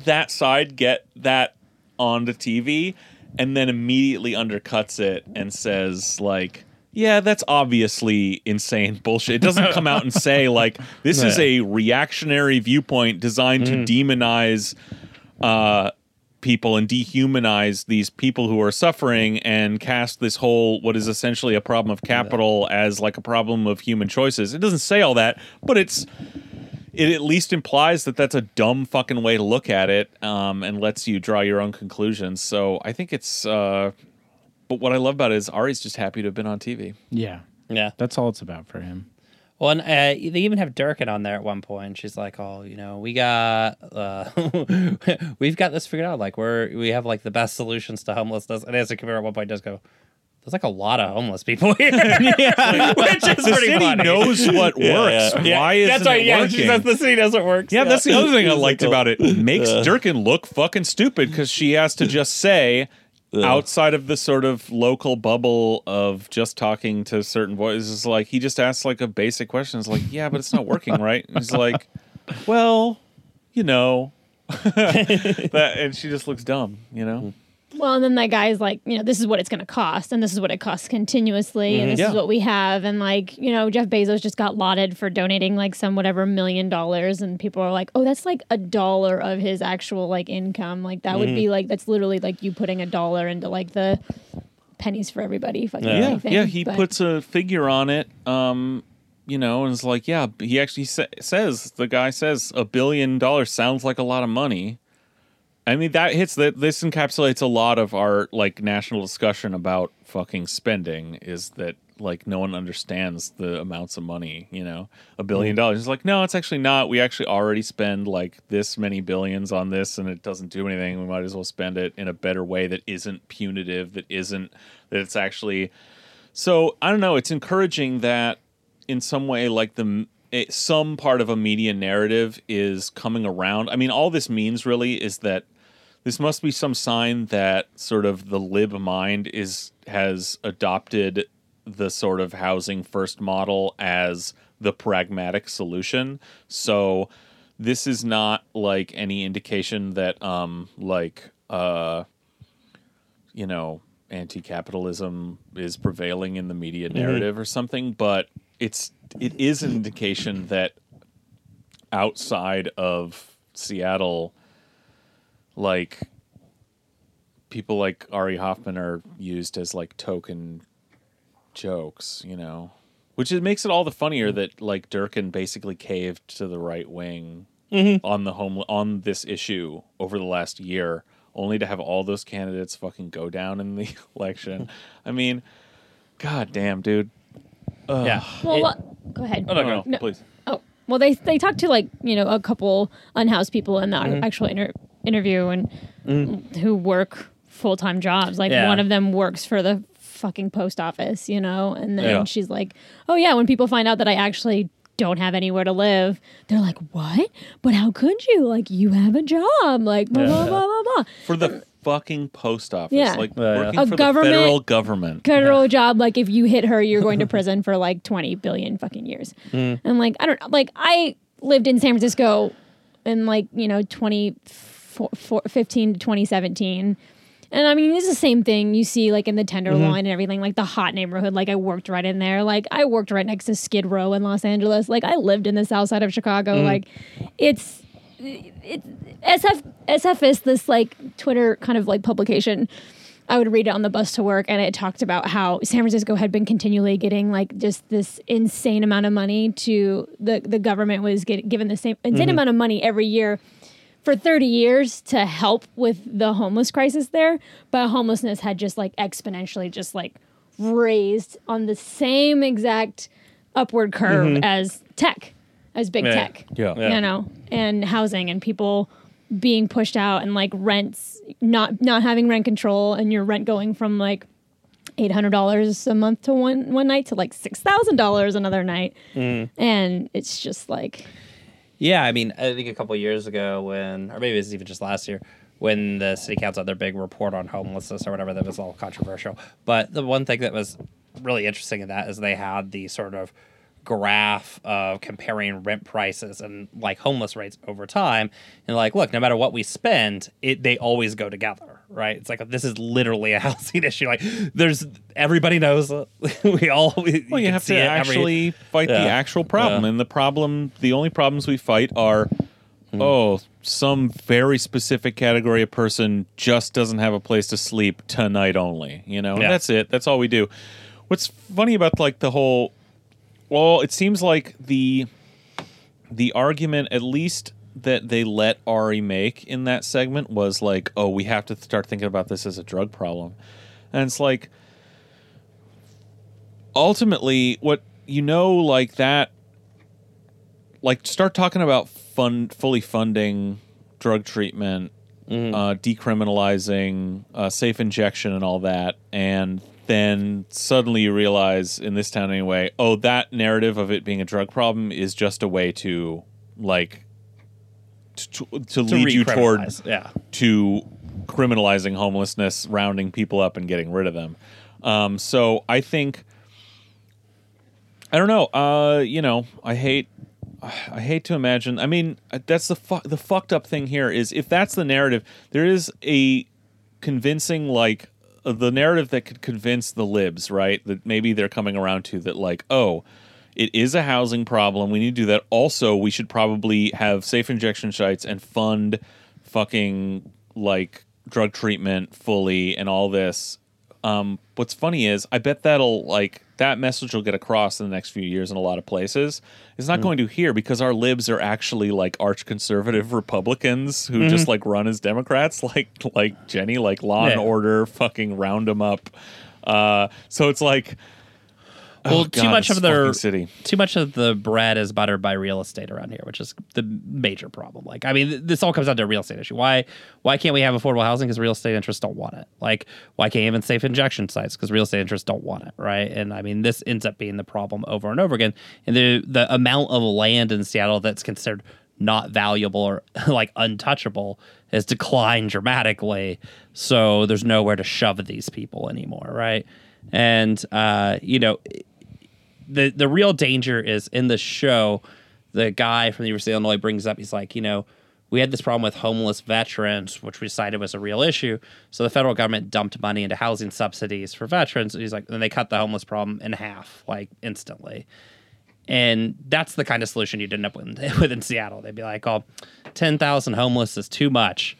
that side get that onto TV and then immediately undercuts it and says like yeah, that's obviously insane bullshit. It doesn't come out and say like this is a reactionary viewpoint designed to demonize uh people and dehumanize these people who are suffering and cast this whole what is essentially a problem of capital as like a problem of human choices. It doesn't say all that, but it's it at least implies that that's a dumb fucking way to look at it um, and lets you draw your own conclusions. So I think it's. Uh, but what I love about it is Ari's just happy to have been on TV. Yeah. yeah. That's all it's about for him. Well, and, uh, they even have Durkan on there at one point. She's like, "Oh, you know, we got, uh, we've got this figured out. Like, we're we have like the best solutions to homelessness." And as a commander at one point does go, there's like a lot of homeless people here, which is the pretty city funny. knows what works. yeah. Yeah, Why isn't that's right, yeah. She says the city doesn't work. Yeah, that's the other thing I liked about it. It makes Yeah. Durkan look fucking stupid because she has to just say, outside of the sort of local bubble of just talking to certain voices, like he just asks like a basic question. It's like, yeah, but it's not working, right? And he's like, well, you know, that, and she just looks dumb, you know. Hmm. Well, and then that guy's like, you know, this is what it's going to cost, and this is what it costs continuously, and this Yeah. is what we have, and like, you know, Jeff Bezos just got lauded for donating like some whatever million dollars, and people are like, oh, that's like a dollar of his actual like income, like that would be like that's literally like you putting a dollar into like the pennies for everybody fucking Yeah. Yeah, thing. yeah. He But- puts a figure on it. Um, you know, and it's like, yeah. He actually sa- says the guy says a billion dollars sounds like a lot of money. I mean, that hits that. This encapsulates a lot of our like national discussion about fucking spending. Is that like no one understands the amounts of money? You know, a billion mm. dollars. It's like no, it's actually not. We actually already spend like this many billions on this, and it doesn't do anything. We might as well spend it in a better way that isn't punitive. That isn't that it's actually so I don't know. It's encouraging that in some way, like the it, eh, some part of a media narrative is coming around. I mean, all this means really is that this must be some sign that sort of the lib mind is has adopted the sort of housing first model as the pragmatic solution. So this is not like any indication that um like uh you know anti-capitalism is prevailing in the media narrative or something but it's it is an indication that outside of Seattle like people like Ari Hoffman are used as like token jokes, you know. Which it makes it all the funnier that like Durkan basically caved to the right wing on the home on this issue over the last year, only to have all those candidates fucking go down in the election. I mean, god damn, dude. Yeah. Well, It- what, go ahead. Oh no, no, No. please. Oh, well, they they talked to like you know a couple unhoused people in the Mm-hmm. actual inter- interview and mm. who work full time jobs. Like Yeah. one of them works for the fucking post office, you know, and then Yeah. she's like, "Oh yeah, when people find out that I actually." Don't have anywhere to live. They're like, "What? But how could you? Like, you have a job. Like, blah blah Yeah. blah blah blah." For the um, fucking post office. Yeah. Like Yeah, yeah. working A for government- the federal government. federal job like if you hit her you're going to prison for like 20 billion fucking years mm. and like i don't know like i lived in san francisco in like you know 2015 to 2017 and I mean, it's the same thing you see like in the Tenderloin mm-hmm. and everything, like the hot neighborhood. Like I worked right in there. Like I worked right next to Skid Row in Los Angeles. Like I lived in the south side of Chicago. Mm. Like it's it, SF SF is this like Twitter kind of like publication. I would read it on the bus to work, and it talked about how San Francisco had been continually getting like just this insane amount of money to the the government was get, given the same insane mm-hmm. amount of money every year for 30 years to help with the homeless crisis there, but homelessness had just like exponentially just like raised on the same exact upward curve mm-hmm. as tech, as big Yeah. tech Yeah. Yeah. you know, and housing and people being pushed out and like rents not not having rent control and your rent going from like eight hundred dollars a month to one one night to like six thousand dollars another night, mm. and it's just like Yeah, I mean, I think a couple years ago when, or maybe it was even just last year, when the city council had their big report on homelessness or whatever, that was all controversial. But the one thing that was really interesting in that is they had the sort of graph of comparing rent prices and like homeless rates over time and like look no matter what we spend it they always go together right it's like this is literally a housing issue like there's everybody knows we all we, Well, you, can have to it every- actually fight the actual problem, Yeah. and the problem, the only problems we fight are, Hmm. oh, some very specific category of person just doesn't have a place to sleep tonight only. You know, and Yeah. that's it. That's all we do. What's funny about like the whole, well, it seems like the the argument, at least that they let Ari make in that segment, was like, oh, we have to start thinking about this as a drug problem, and it's like ultimately what you know like that like start talking about fund, fully funding drug treatment uh, decriminalizing uh, safe injection and all that. And then suddenly you realize in this town anyway, oh, that narrative of it being a drug problem is just a way to like to, to, to lead you toward yeah. to criminalizing homelessness, rounding people up and getting rid of them. Um, so I think I don't know. Uh, you know, I hate I hate to imagine. I mean, that's the fu- the fucked up thing here is if that's the narrative, there is a convincing like uh, the narrative that could convince the libs, right? That maybe they're coming around to that like, oh, it is a housing problem. We need to do that. Also, we should probably have safe injection sites and fund fucking like drug treatment fully and all this. Um, what's funny is I bet that'll like that message will get across in the next few years in a lot of places. It's not going to here because our libs are actually like arch conservative Republicans who just like run as Democrats, like like Jenny, like Law and Order, fucking round them up. Uh, so it's like, Well, oh, too God, much of their city. too much of the bread is buttered by real estate around here, which is the major problem. Like, I mean, th- this all comes down to a real estate issue. Why why can't we have affordable housing? Because real estate interests don't want it. Like, why can't have safe injection sites? Because real estate interests don't want it, right? And I mean, this ends up being the problem over and over again. And the the amount of land in Seattle that's considered not valuable or like untouchable has declined dramatically. So there's nowhere to shove these people anymore, right? And uh, you know, the the real danger is in the show. The guy from the University of Illinois brings up. He's like, you know, we had this problem with homeless veterans, which we cited was a real issue. So the federal government dumped money into housing subsidies for veterans. And He's like, and they cut the homeless problem in half, like instantly. And that's the kind of solution you'd end up with, with in Seattle. They'd be like, oh, 10,000 homeless is too much.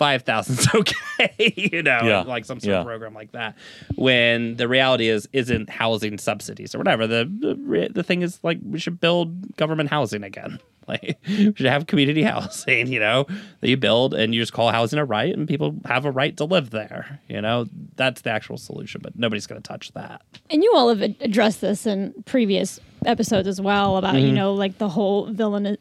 5,000 is okay, you know, Yeah. like some sort Yeah. of program like that. When the reality is, isn't housing subsidies or whatever. The, the, the thing is, like, we should build government housing again. Like, we should have community housing, you know, that you build and you just call housing a right and people have a right to live there. You know, that's the actual solution, but nobody's going to touch that. And you all have addressed this in previous episodes as well about Mm-hmm. you know like the whole villain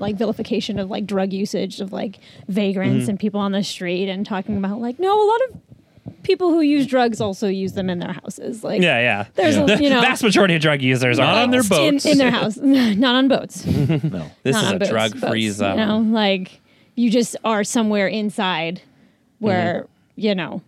like vilification of like drug usage of like vagrants Mm-hmm. and people on the street and talking about like no a lot of people who use drugs also use them in their houses like Yeah, yeah. There's a- the you know- vast majority of drug users Not are on their boats. in their house not on boats No. This not is a boats, drug-free boats, zone. you know like you just are somewhere inside where you know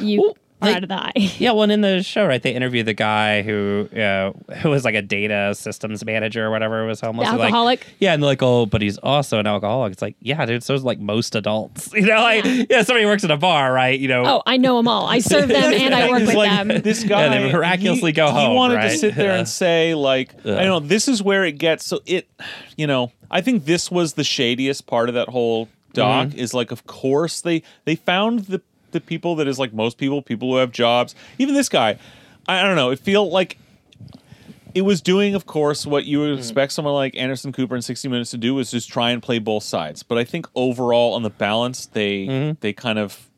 you Well, are like- out of the eye Yeah, well, in the show, right, they interview the guy who uh, who was like a data systems manager or whatever was homeless. The They're like- alcoholic? yeah, and they're like, oh, but he's also an alcoholic. It's like, yeah, dude, so is like most adults. You know, like, yeah, somebody works at a bar, right? You know, oh i know them all i serve them and i work with like, them This guy they miraculously he, go He home, wanted to sit there and say like, Yeah. I know this is where it gets. So it, you know, I think this was the shadiest part of that whole doc. Mm-hmm. Is like, of course they they found the the people that is like most people, people who have jobs. Even this guy, I, I don't know. It feel like. It was doing, of course, what you would Mm-hmm. expect someone like Anderson Cooper in 60 Minutes to do, was just try and play both sides. But I think overall, on the balance, they Mm-hmm. they kind of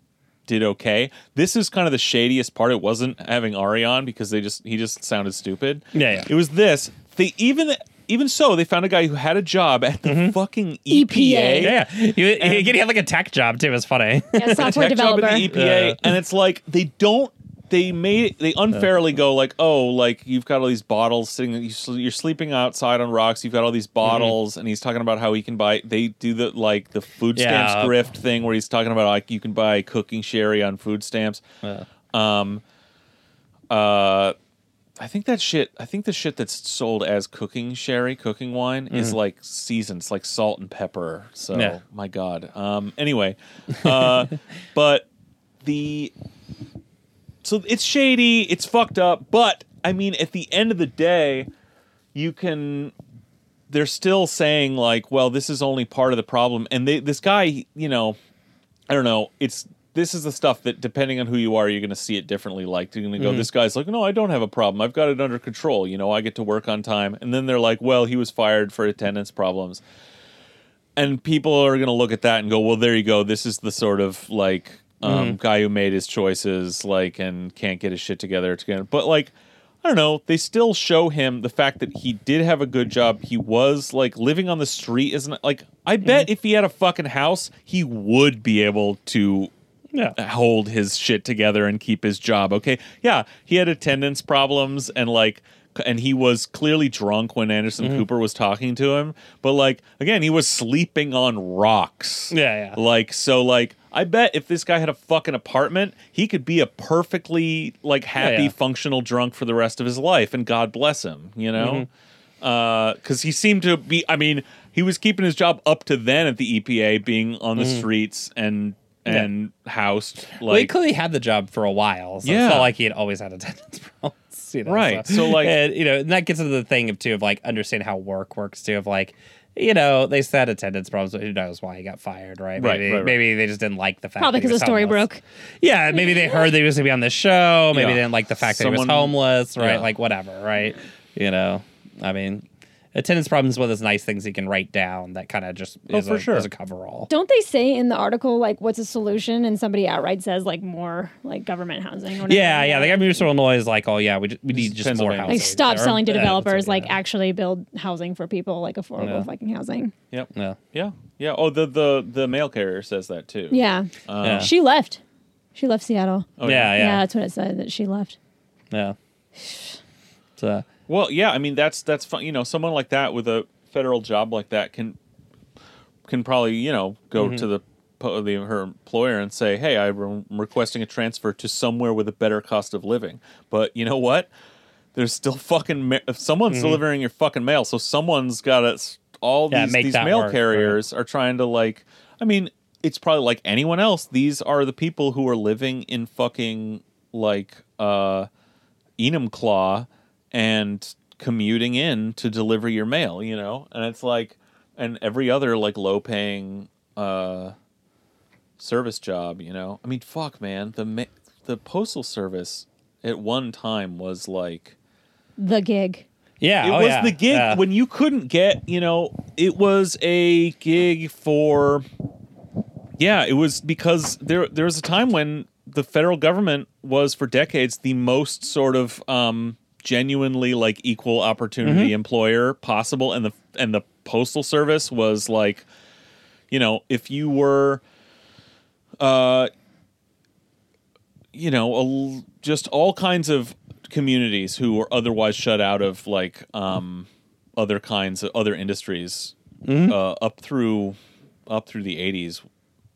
did okay. This is kind of the shadiest part. It wasn't having Ari on because they just he just sounded stupid. Yeah, yeah. It was this. They even even so they found a guy who had a job at the fucking E EPA. EPA. yeah, he, he, he had like a tech job too. It was funny. Yeah, software tech job developer. at the EPA, Yeah. and it's like they don't. They made they unfairly go like, oh, like you've got all these bottles sitting. you sl- You're sleeping outside on rocks. You've got all these bottles, and he's talking about how he can buy. They do the like the food stamps Yeah. grift thing where he's talking about like you can buy cooking sherry on food stamps. Yeah. Um, uh, I think that shit. I think the shit that's sold as cooking sherry, cooking wine, is like seasoned. It's like salt and pepper. So Mm-hmm. Yeah. my god. Um. Anyway, uh, but the so it's shady. It's fucked up. But I mean, at the end of the day, you can. They're still saying like, well, this is only part of the problem, and they this guy, you know, I don't know. It's this is the stuff that depending on who you are, you're going to see it differently. Like you're going to go, mm-hmm. this guy's like, no, I don't have a problem. I've got it under control. You know, I get to work on time. And then they're like, well, he was fired for attendance problems. And people are going to look at that and go, well, there you go. This is the sort of like um, mm-hmm. guy who made his choices, like, and can't get his shit together. But like. I don't know. They still show him the fact that he did have a good job. He was like living on the street. Isn't like I bet mm-hmm. if he had a fucking house, he would be able to Yeah. hold his shit together and keep his job. Okay, yeah, he had attendance problems and like. And he was clearly drunk when Anderson Mm-hmm. Cooper was talking to him. But like again, he was sleeping on rocks. Yeah, yeah. Like so, like I bet if this guy had a fucking apartment, he could be a perfectly like happy, yeah. functional drunk for the rest of his life, and God bless him. You know, Mm-hmm. because he seemed to be. I mean, he was keeping his job up to then at the EPA, being on the streets and and housed. Mm-hmm. well, he clearly had the job for a while, so Yeah. it's not like he had always had attendance problems. You know, Right, so, like- and, you know, and that gets into the thing of too of like understanding how work works too. Of like, you know, they said attendance problems, but who knows why he got fired, right? Right, Maybe, right, right. maybe they just didn't like the fact. Probably because the story homeless. broke. Yeah, maybe they heard that he was gonna be on this show. Maybe Yeah. they didn't like the fact that he was homeless, right? Yeah. Like whatever, right? You know, I mean, attendance problems is one of those nice things you can write down that kind of just Oh, is, for a, sure. is a coverall. Don't they say in the article like what's a solution? And somebody outright says like more like government housing. Or whatever. Yeah, yeah. The government of Illinois is like, oh yeah, we, just, we need just more housing. Like stop Or- selling to developers. what- Like yeah. actually build housing for people, like affordable Yeah. fucking housing. yep, yeah. yeah, yeah. Oh, the the the mail carrier says that too. Yeah, um, Yeah. she left. She left Seattle. Oh, yeah, Yeah. yeah, that's what it said that she left. yeah. So Well, yeah, I mean that's that's fun. You know, someone like that with a federal job like that can can probably you know go Mm-hmm. to the, the her employer and say, "Hey, I'm requesting a transfer to somewhere with a better cost of living." But you know what? There's still fucking ma- if someone's delivering your fucking mail, so someone's got to all Mm-hmm. Yeah, these these mail work, carriers are trying to like. I mean, it's probably like anyone else. These are the people who are living in fucking like uh Enumclaw and commuting in to deliver your mail, you know? And it's like and every other like low paying uh service job, you know? I mean, fuck man, the ma- the postal service at one time was like The gig. yeah, it oh, was yeah, the gig yeah. when you couldn't get, you know, it was a gig for yeah, it was because there there was a time when the federal government was for decades the most sort of um genuinely like equal opportunity employer possible and the and the postal service was like you know, if you were uh you know, a just all kinds of communities who were otherwise shut out of like um, other kinds of other industries uh, up through up through the 80s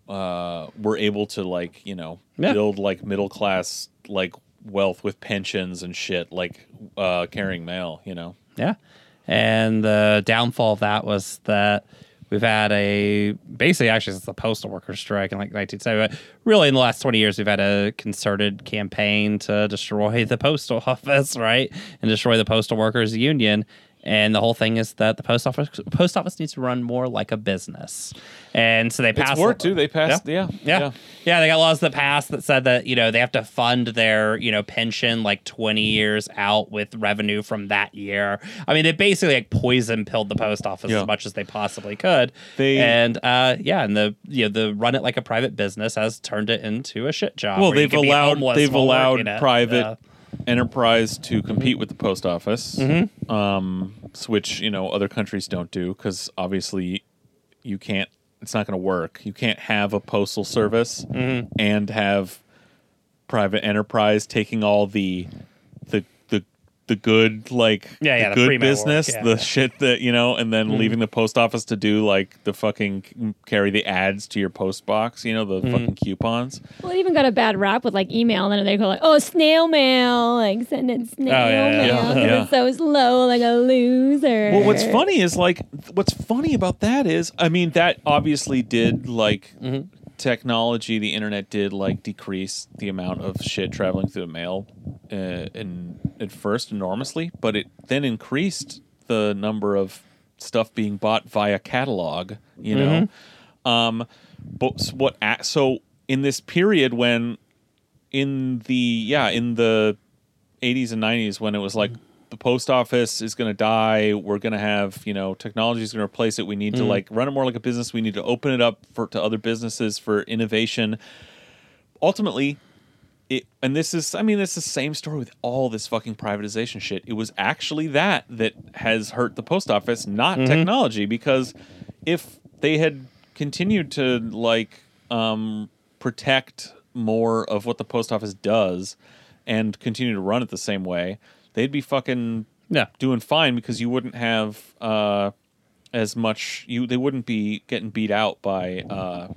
uh, were able to like you know Yeah. build like middle class like wealth with pensions and shit like uh, carrying mail you know Yeah. And the downfall of that was that we've had a basically actually since the postal workers strike in like 1970, but really in the last 20 years, we've had a concerted campaign to destroy the postal office, right? And destroy the postal workers union. And the whole thing is that the post office post office needs to run more like a business. And so they passed it's worked too they passed yeah yeah. yeah. they got laws that passed that said that, you know, they have to fund their, you know, pension like 20 years out with revenue from that year. I mean, they basically like poison pilled the post office Yeah. as much as they possibly could. They- and uh yeah, and the you know, the run it like a private business has turned it into a shit job. well they've allowed homeless they've allowed private Yeah. Enterprise to compete with the post office Mm-hmm. um which you know other countries don't do because obviously you can't it's not going to work you can't have a postal service Mm-hmm. and have private enterprise taking all the the the the good like Yeah, yeah, the the good pre-mail work, business yeah, the yeah. Mm-hmm. shit that you know and then leaving the post office to do like the fucking carry the ads to your post box you know the Mm-hmm. fucking coupons Well, it even got a bad rap with like email, and then they go like, "Oh, snail mail, like send it snail Oh, yeah, yeah, mail, yeah. 'cause Yeah. it's so slow, like a loser." Well, what's funny is like what's funny about that is I mean that obviously did like technology, the internet did like decrease the amount of shit traveling through the mail, uh, in at first enormously, but it then increased the number of stuff being bought via catalog. You know, um, but what so in this period when in the yeah in the 80s and 90s when it was like the post office is going to die. We're going to have you know technology is going to replace it. We need to like run it more like a business. We need to open it up for to other businesses for innovation. Ultimately it and this is i mean it's the same story with all this fucking privatization shit. It was actually that that has hurt the post office not technology because if they had continued to like um protect more of what the post office does and continue to run it the same way, they'd be fucking Yeah. doing fine because you wouldn't have uh, as much. You they wouldn't be getting beat out by uh,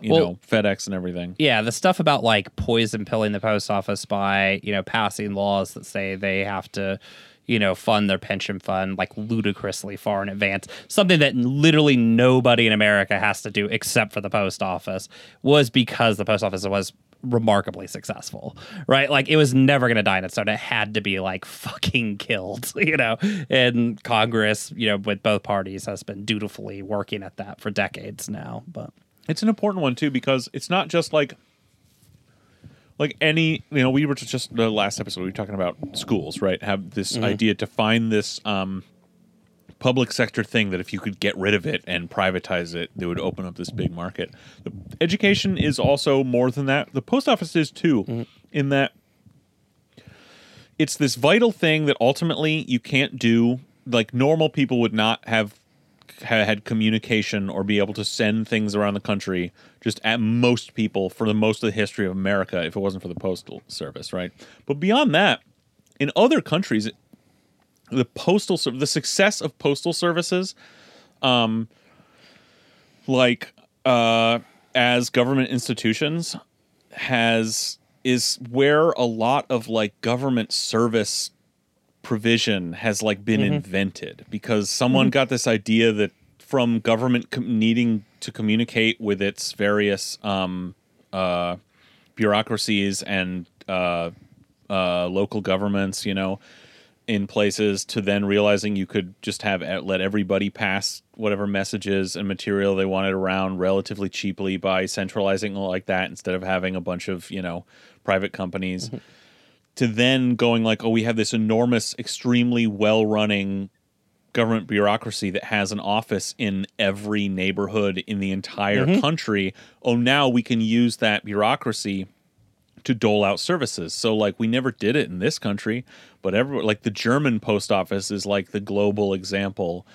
you Well- know FedEx and everything. Yeah, the stuff about like poison pilling the post office by, you know, passing laws that say they have to, you know, fund their pension fund like ludicrously far in advance, something that literally nobody in America has to do except for the post office, was because the post office was remarkably successful, right? Like it was never going to die in its own. It had to be like fucking killed, you know. And Congress, you know, with both parties has been dutifully working at that for decades now. But It's an important one too because it's not just like like any you know we were just the last episode we were talking about schools right have this idea to find this um public sector thing that if you could get rid of it and privatize it they would open up this big market. The, education is also more than that. The post office is too mm-hmm. in that it's this vital thing that ultimately you can't do. Like normal people would not have ha- had communication or be able to send things around the country just at most people for the most of the history of America if it wasn't for the postal service, right? But beyond that, in other countries, the postal the success of postal services, um, like uh, as government institutions, has is where a lot of like government service provision has like been invented. Because someone got this idea that from government com- needing to communicate with its various um, uh, bureaucracies and uh, uh, local governments, you know, in places to then realizing you could just have let everybody pass whatever messages and material they wanted around relatively cheaply by centralizing like that instead of having a bunch of you know private companies. Mm-hmm. To then going like oh we have this enormous extremely well running government bureaucracy that has an office in every neighborhood in the entire mm-hmm. country. Oh now we can use that bureaucracy to dole out services. So like we never did it in this country, but every like the German post office is like the global example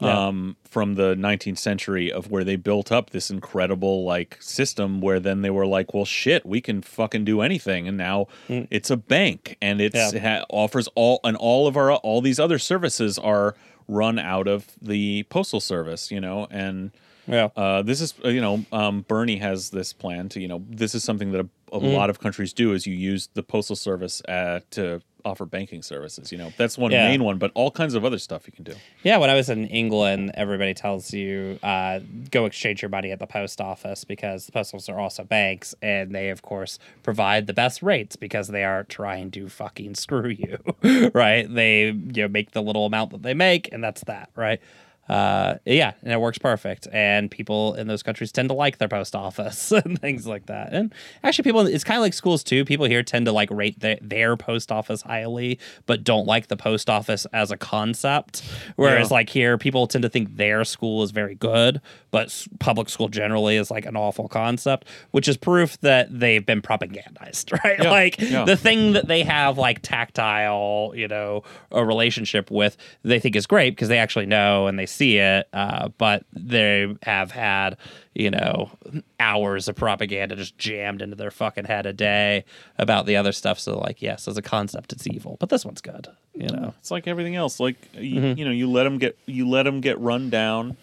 Yeah. um, from the 19th century of where they built up this incredible like system where then they were like, well, shit, we can fucking do anything, and now it's a bank and it's Yeah. it ha- offers all and all of our all these other services are run out of the postal service, you know, and yeah. uh, this is you know um, Bernie has this plan to you know this is something that a, a Mm. lot of countries do is you use the postal service uh, to offer banking services. You know that's one Yeah. main one, but all kinds of other stuff you can do. Yeah, when I was in England, everybody tells you uh, go exchange your money at the post office because the post office are also banks, and they of course provide the best rates because they are trying to fucking screw you, right? They you know make the little amount that they make, and that's that, right? Uh, yeah, and it works perfect. And people in those countries tend to like their post office and things like that. And actually, people it's kind of like schools too. People here tend to like rate their, their post office highly, but don't like the post office as a concept. Whereas Yeah. like here, people tend to think their school is very good, but public school generally is like an awful concept, which is proof that they've been propagandized, right? Yeah, Like yeah. the thing that they have like tactile, you know, a relationship with, they think is great because they actually know and they see it. Uh, but they have had, you know, hours of propaganda just jammed into their fucking head a day about the other stuff. So like, yes, as a concept, it's evil, but this one's good. You know, It's like everything else. Like you, Mm-hmm. you know, you let them get you let them get run down.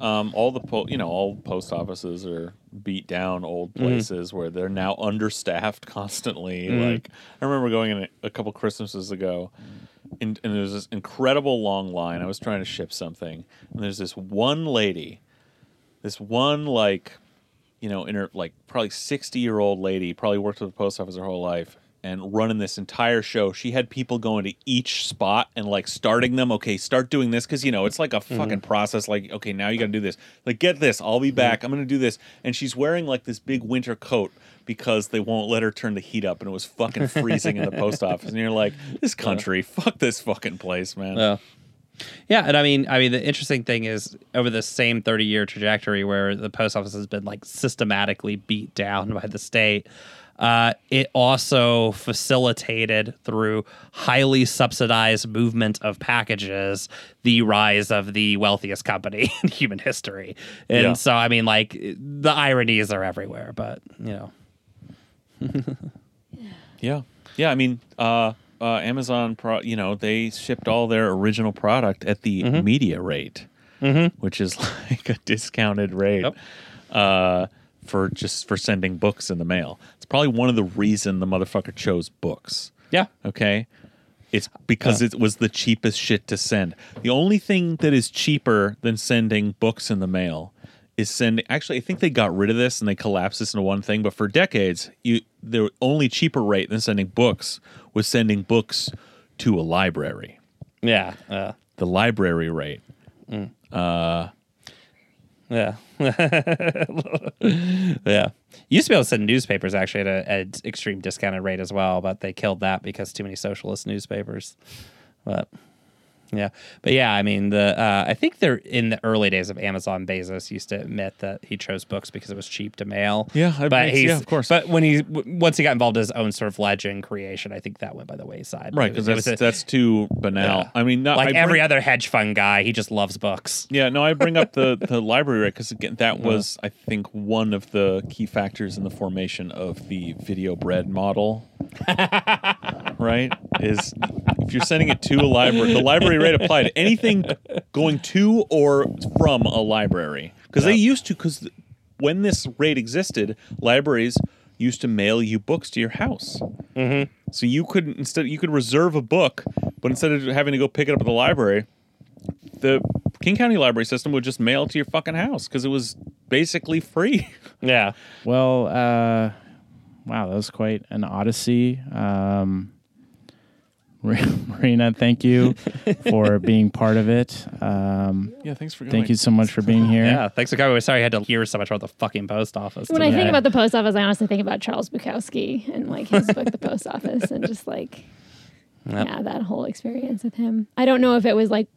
Um, all the po- you know all post offices are beat down old Mm-hmm. places where they're now understaffed constantly. Like I remember going in a, a couple Christmases ago, and, and there was this incredible long line. I was trying to ship something, and there's this one lady, this one like, you know, in her like probably sixty year old lady, probably worked at the post office her whole life, and running this entire show. She had people going to each spot and like starting them. Okay, start doing this because you know it's like a mm-hmm. fucking process. Like, okay, now you got to do this. Like, get this. I'll be mm-hmm. back. I'm gonna do this. And she's wearing like this big winter coat because they won't let her turn the heat up, and it was fucking freezing in the post office. And you're like, this country, fuck this fucking place, man. Yeah. Yeah, and I mean, I mean, the interesting thing is over the same thirty-year trajectory where the post office has been like systematically beat down by the state, uh, it also facilitated through highly subsidized movement of packages the rise of the wealthiest company in human history. And Yeah. so, I mean, like the ironies are everywhere, but you know, Yeah, yeah. I mean, uh, uh, Amazon, pro- you know, they shipped all their original product at the Mm-hmm. media rate, which is like a discounted rate Yep. uh, for just for sending books in the mail. It's probably one of the reason the motherfucker chose books. Yeah. Okay. It's because it was the cheapest shit to send. The only thing that is cheaper than sending books in the mail is sending. Actually, I think they got rid of this and they collapsed this into one thing. But for decades, you the only cheaper rate than sending books was sending books to a library. Yeah. Uh, The library rate. yeah. yeah. Used to be able to send newspapers actually at an extreme discounted rate as well, but they killed that because too many socialist newspapers. But yeah, but yeah, I mean the uh, I think they're in the early days of Amazon. Bezos used to admit that he chose books because it was cheap to mail. Yeah, I but mean, he's, yeah, of course. But when he w- once he got involved in his own sort of legend creation, I think that went by the wayside. Right, because that's a- that's too banal. yeah. I mean, not like I every bring- other hedge fund guy, he just loves books. Yeah, no, I bring up the the library rate because again, that was I think one of the key factors in the formation of the video bread model. right? Is if you're sending it to a library, the library rate applied to anything going to or from a library because they used to because when this rate existed, libraries used to mail you books to your house. Mm-hmm. So you could instead you could reserve a book, but instead of having to go pick it up at the library, the King County Library system would just mail it to your fucking house because it was basically free. Yeah. Well, uh, wow, that was quite an odyssey. Um, Marina, thank you for being part of it. Um, Yeah, thanks for coming. thank you so much for being here. Yeah, thanks for coming. We're sorry I had to hear so much about the fucking post office. When I think about the post office, I honestly think about Charles Bukowski and like his book, The Post Office, and just like, Yep. yeah, that whole experience with him. I don't know if it was like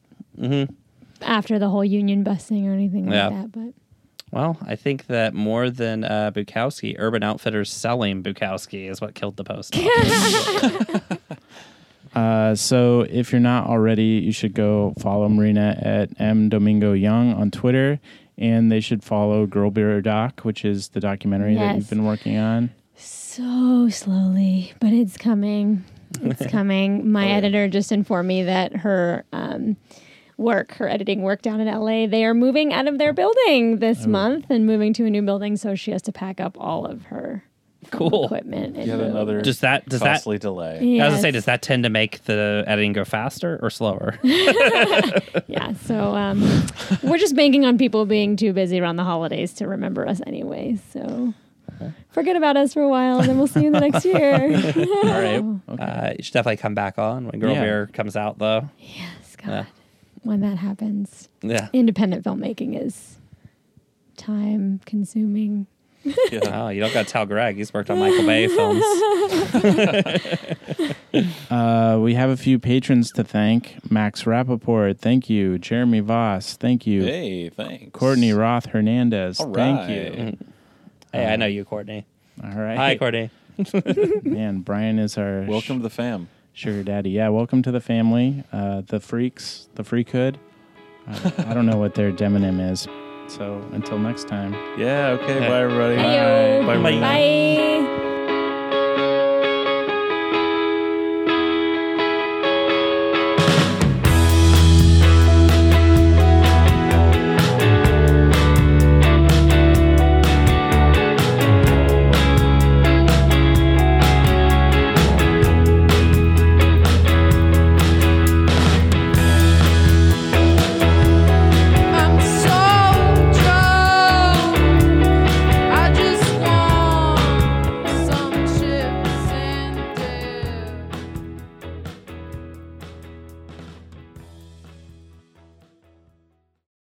after the whole union busting or anything like that, but Well, I think that more than uh, Bukowski, Urban Outfitters selling Bukowski is what killed the post office. Uh, so if you're not already, you should go follow Marina at M Domingo Young on Twitter, and they should follow Girl Beer Doc, which is the documentary that you've been working on. so slowly, but it's coming. It's coming. Oh, My editor just informed me that her um, work, her editing work down in LA, they are moving out of their building this Oh. month and moving to a new building. So she has to pack up all of her cool. equipment. And Yet move. another Does that does that costly delay. I was gonna say, does that tend to make the editing go faster or slower? Yeah. So um, we're just banking on people being too busy around the holidays to remember us anyway. So forget about us for a while, and then we'll see you in the next year. All right. Uh, you should definitely come back on when Girl Yeah. Beer comes out, though. yes, God. Yeah. When that happens, Yeah. independent filmmaking is time consuming. Oh, you don't got to tell Greg. He's worked on Michael Bay films. Uh, we have a few patrons to thank. Max Rappaport, thank you. Jeremy Voss, thank you. Hey, thanks. Courtney Roth Hernandez, All thank you. hey, I know you, Courtney. All right. Hi, Courtney. Man, Brian is our Welcome to the fam. sugar daddy. Yeah, welcome to the family. Uh, the freaks, the freakhood. Uh, I don't know what their demonym is. So until next time. Yeah. Okay. Bye, everybody. Bye. Bye. Bye.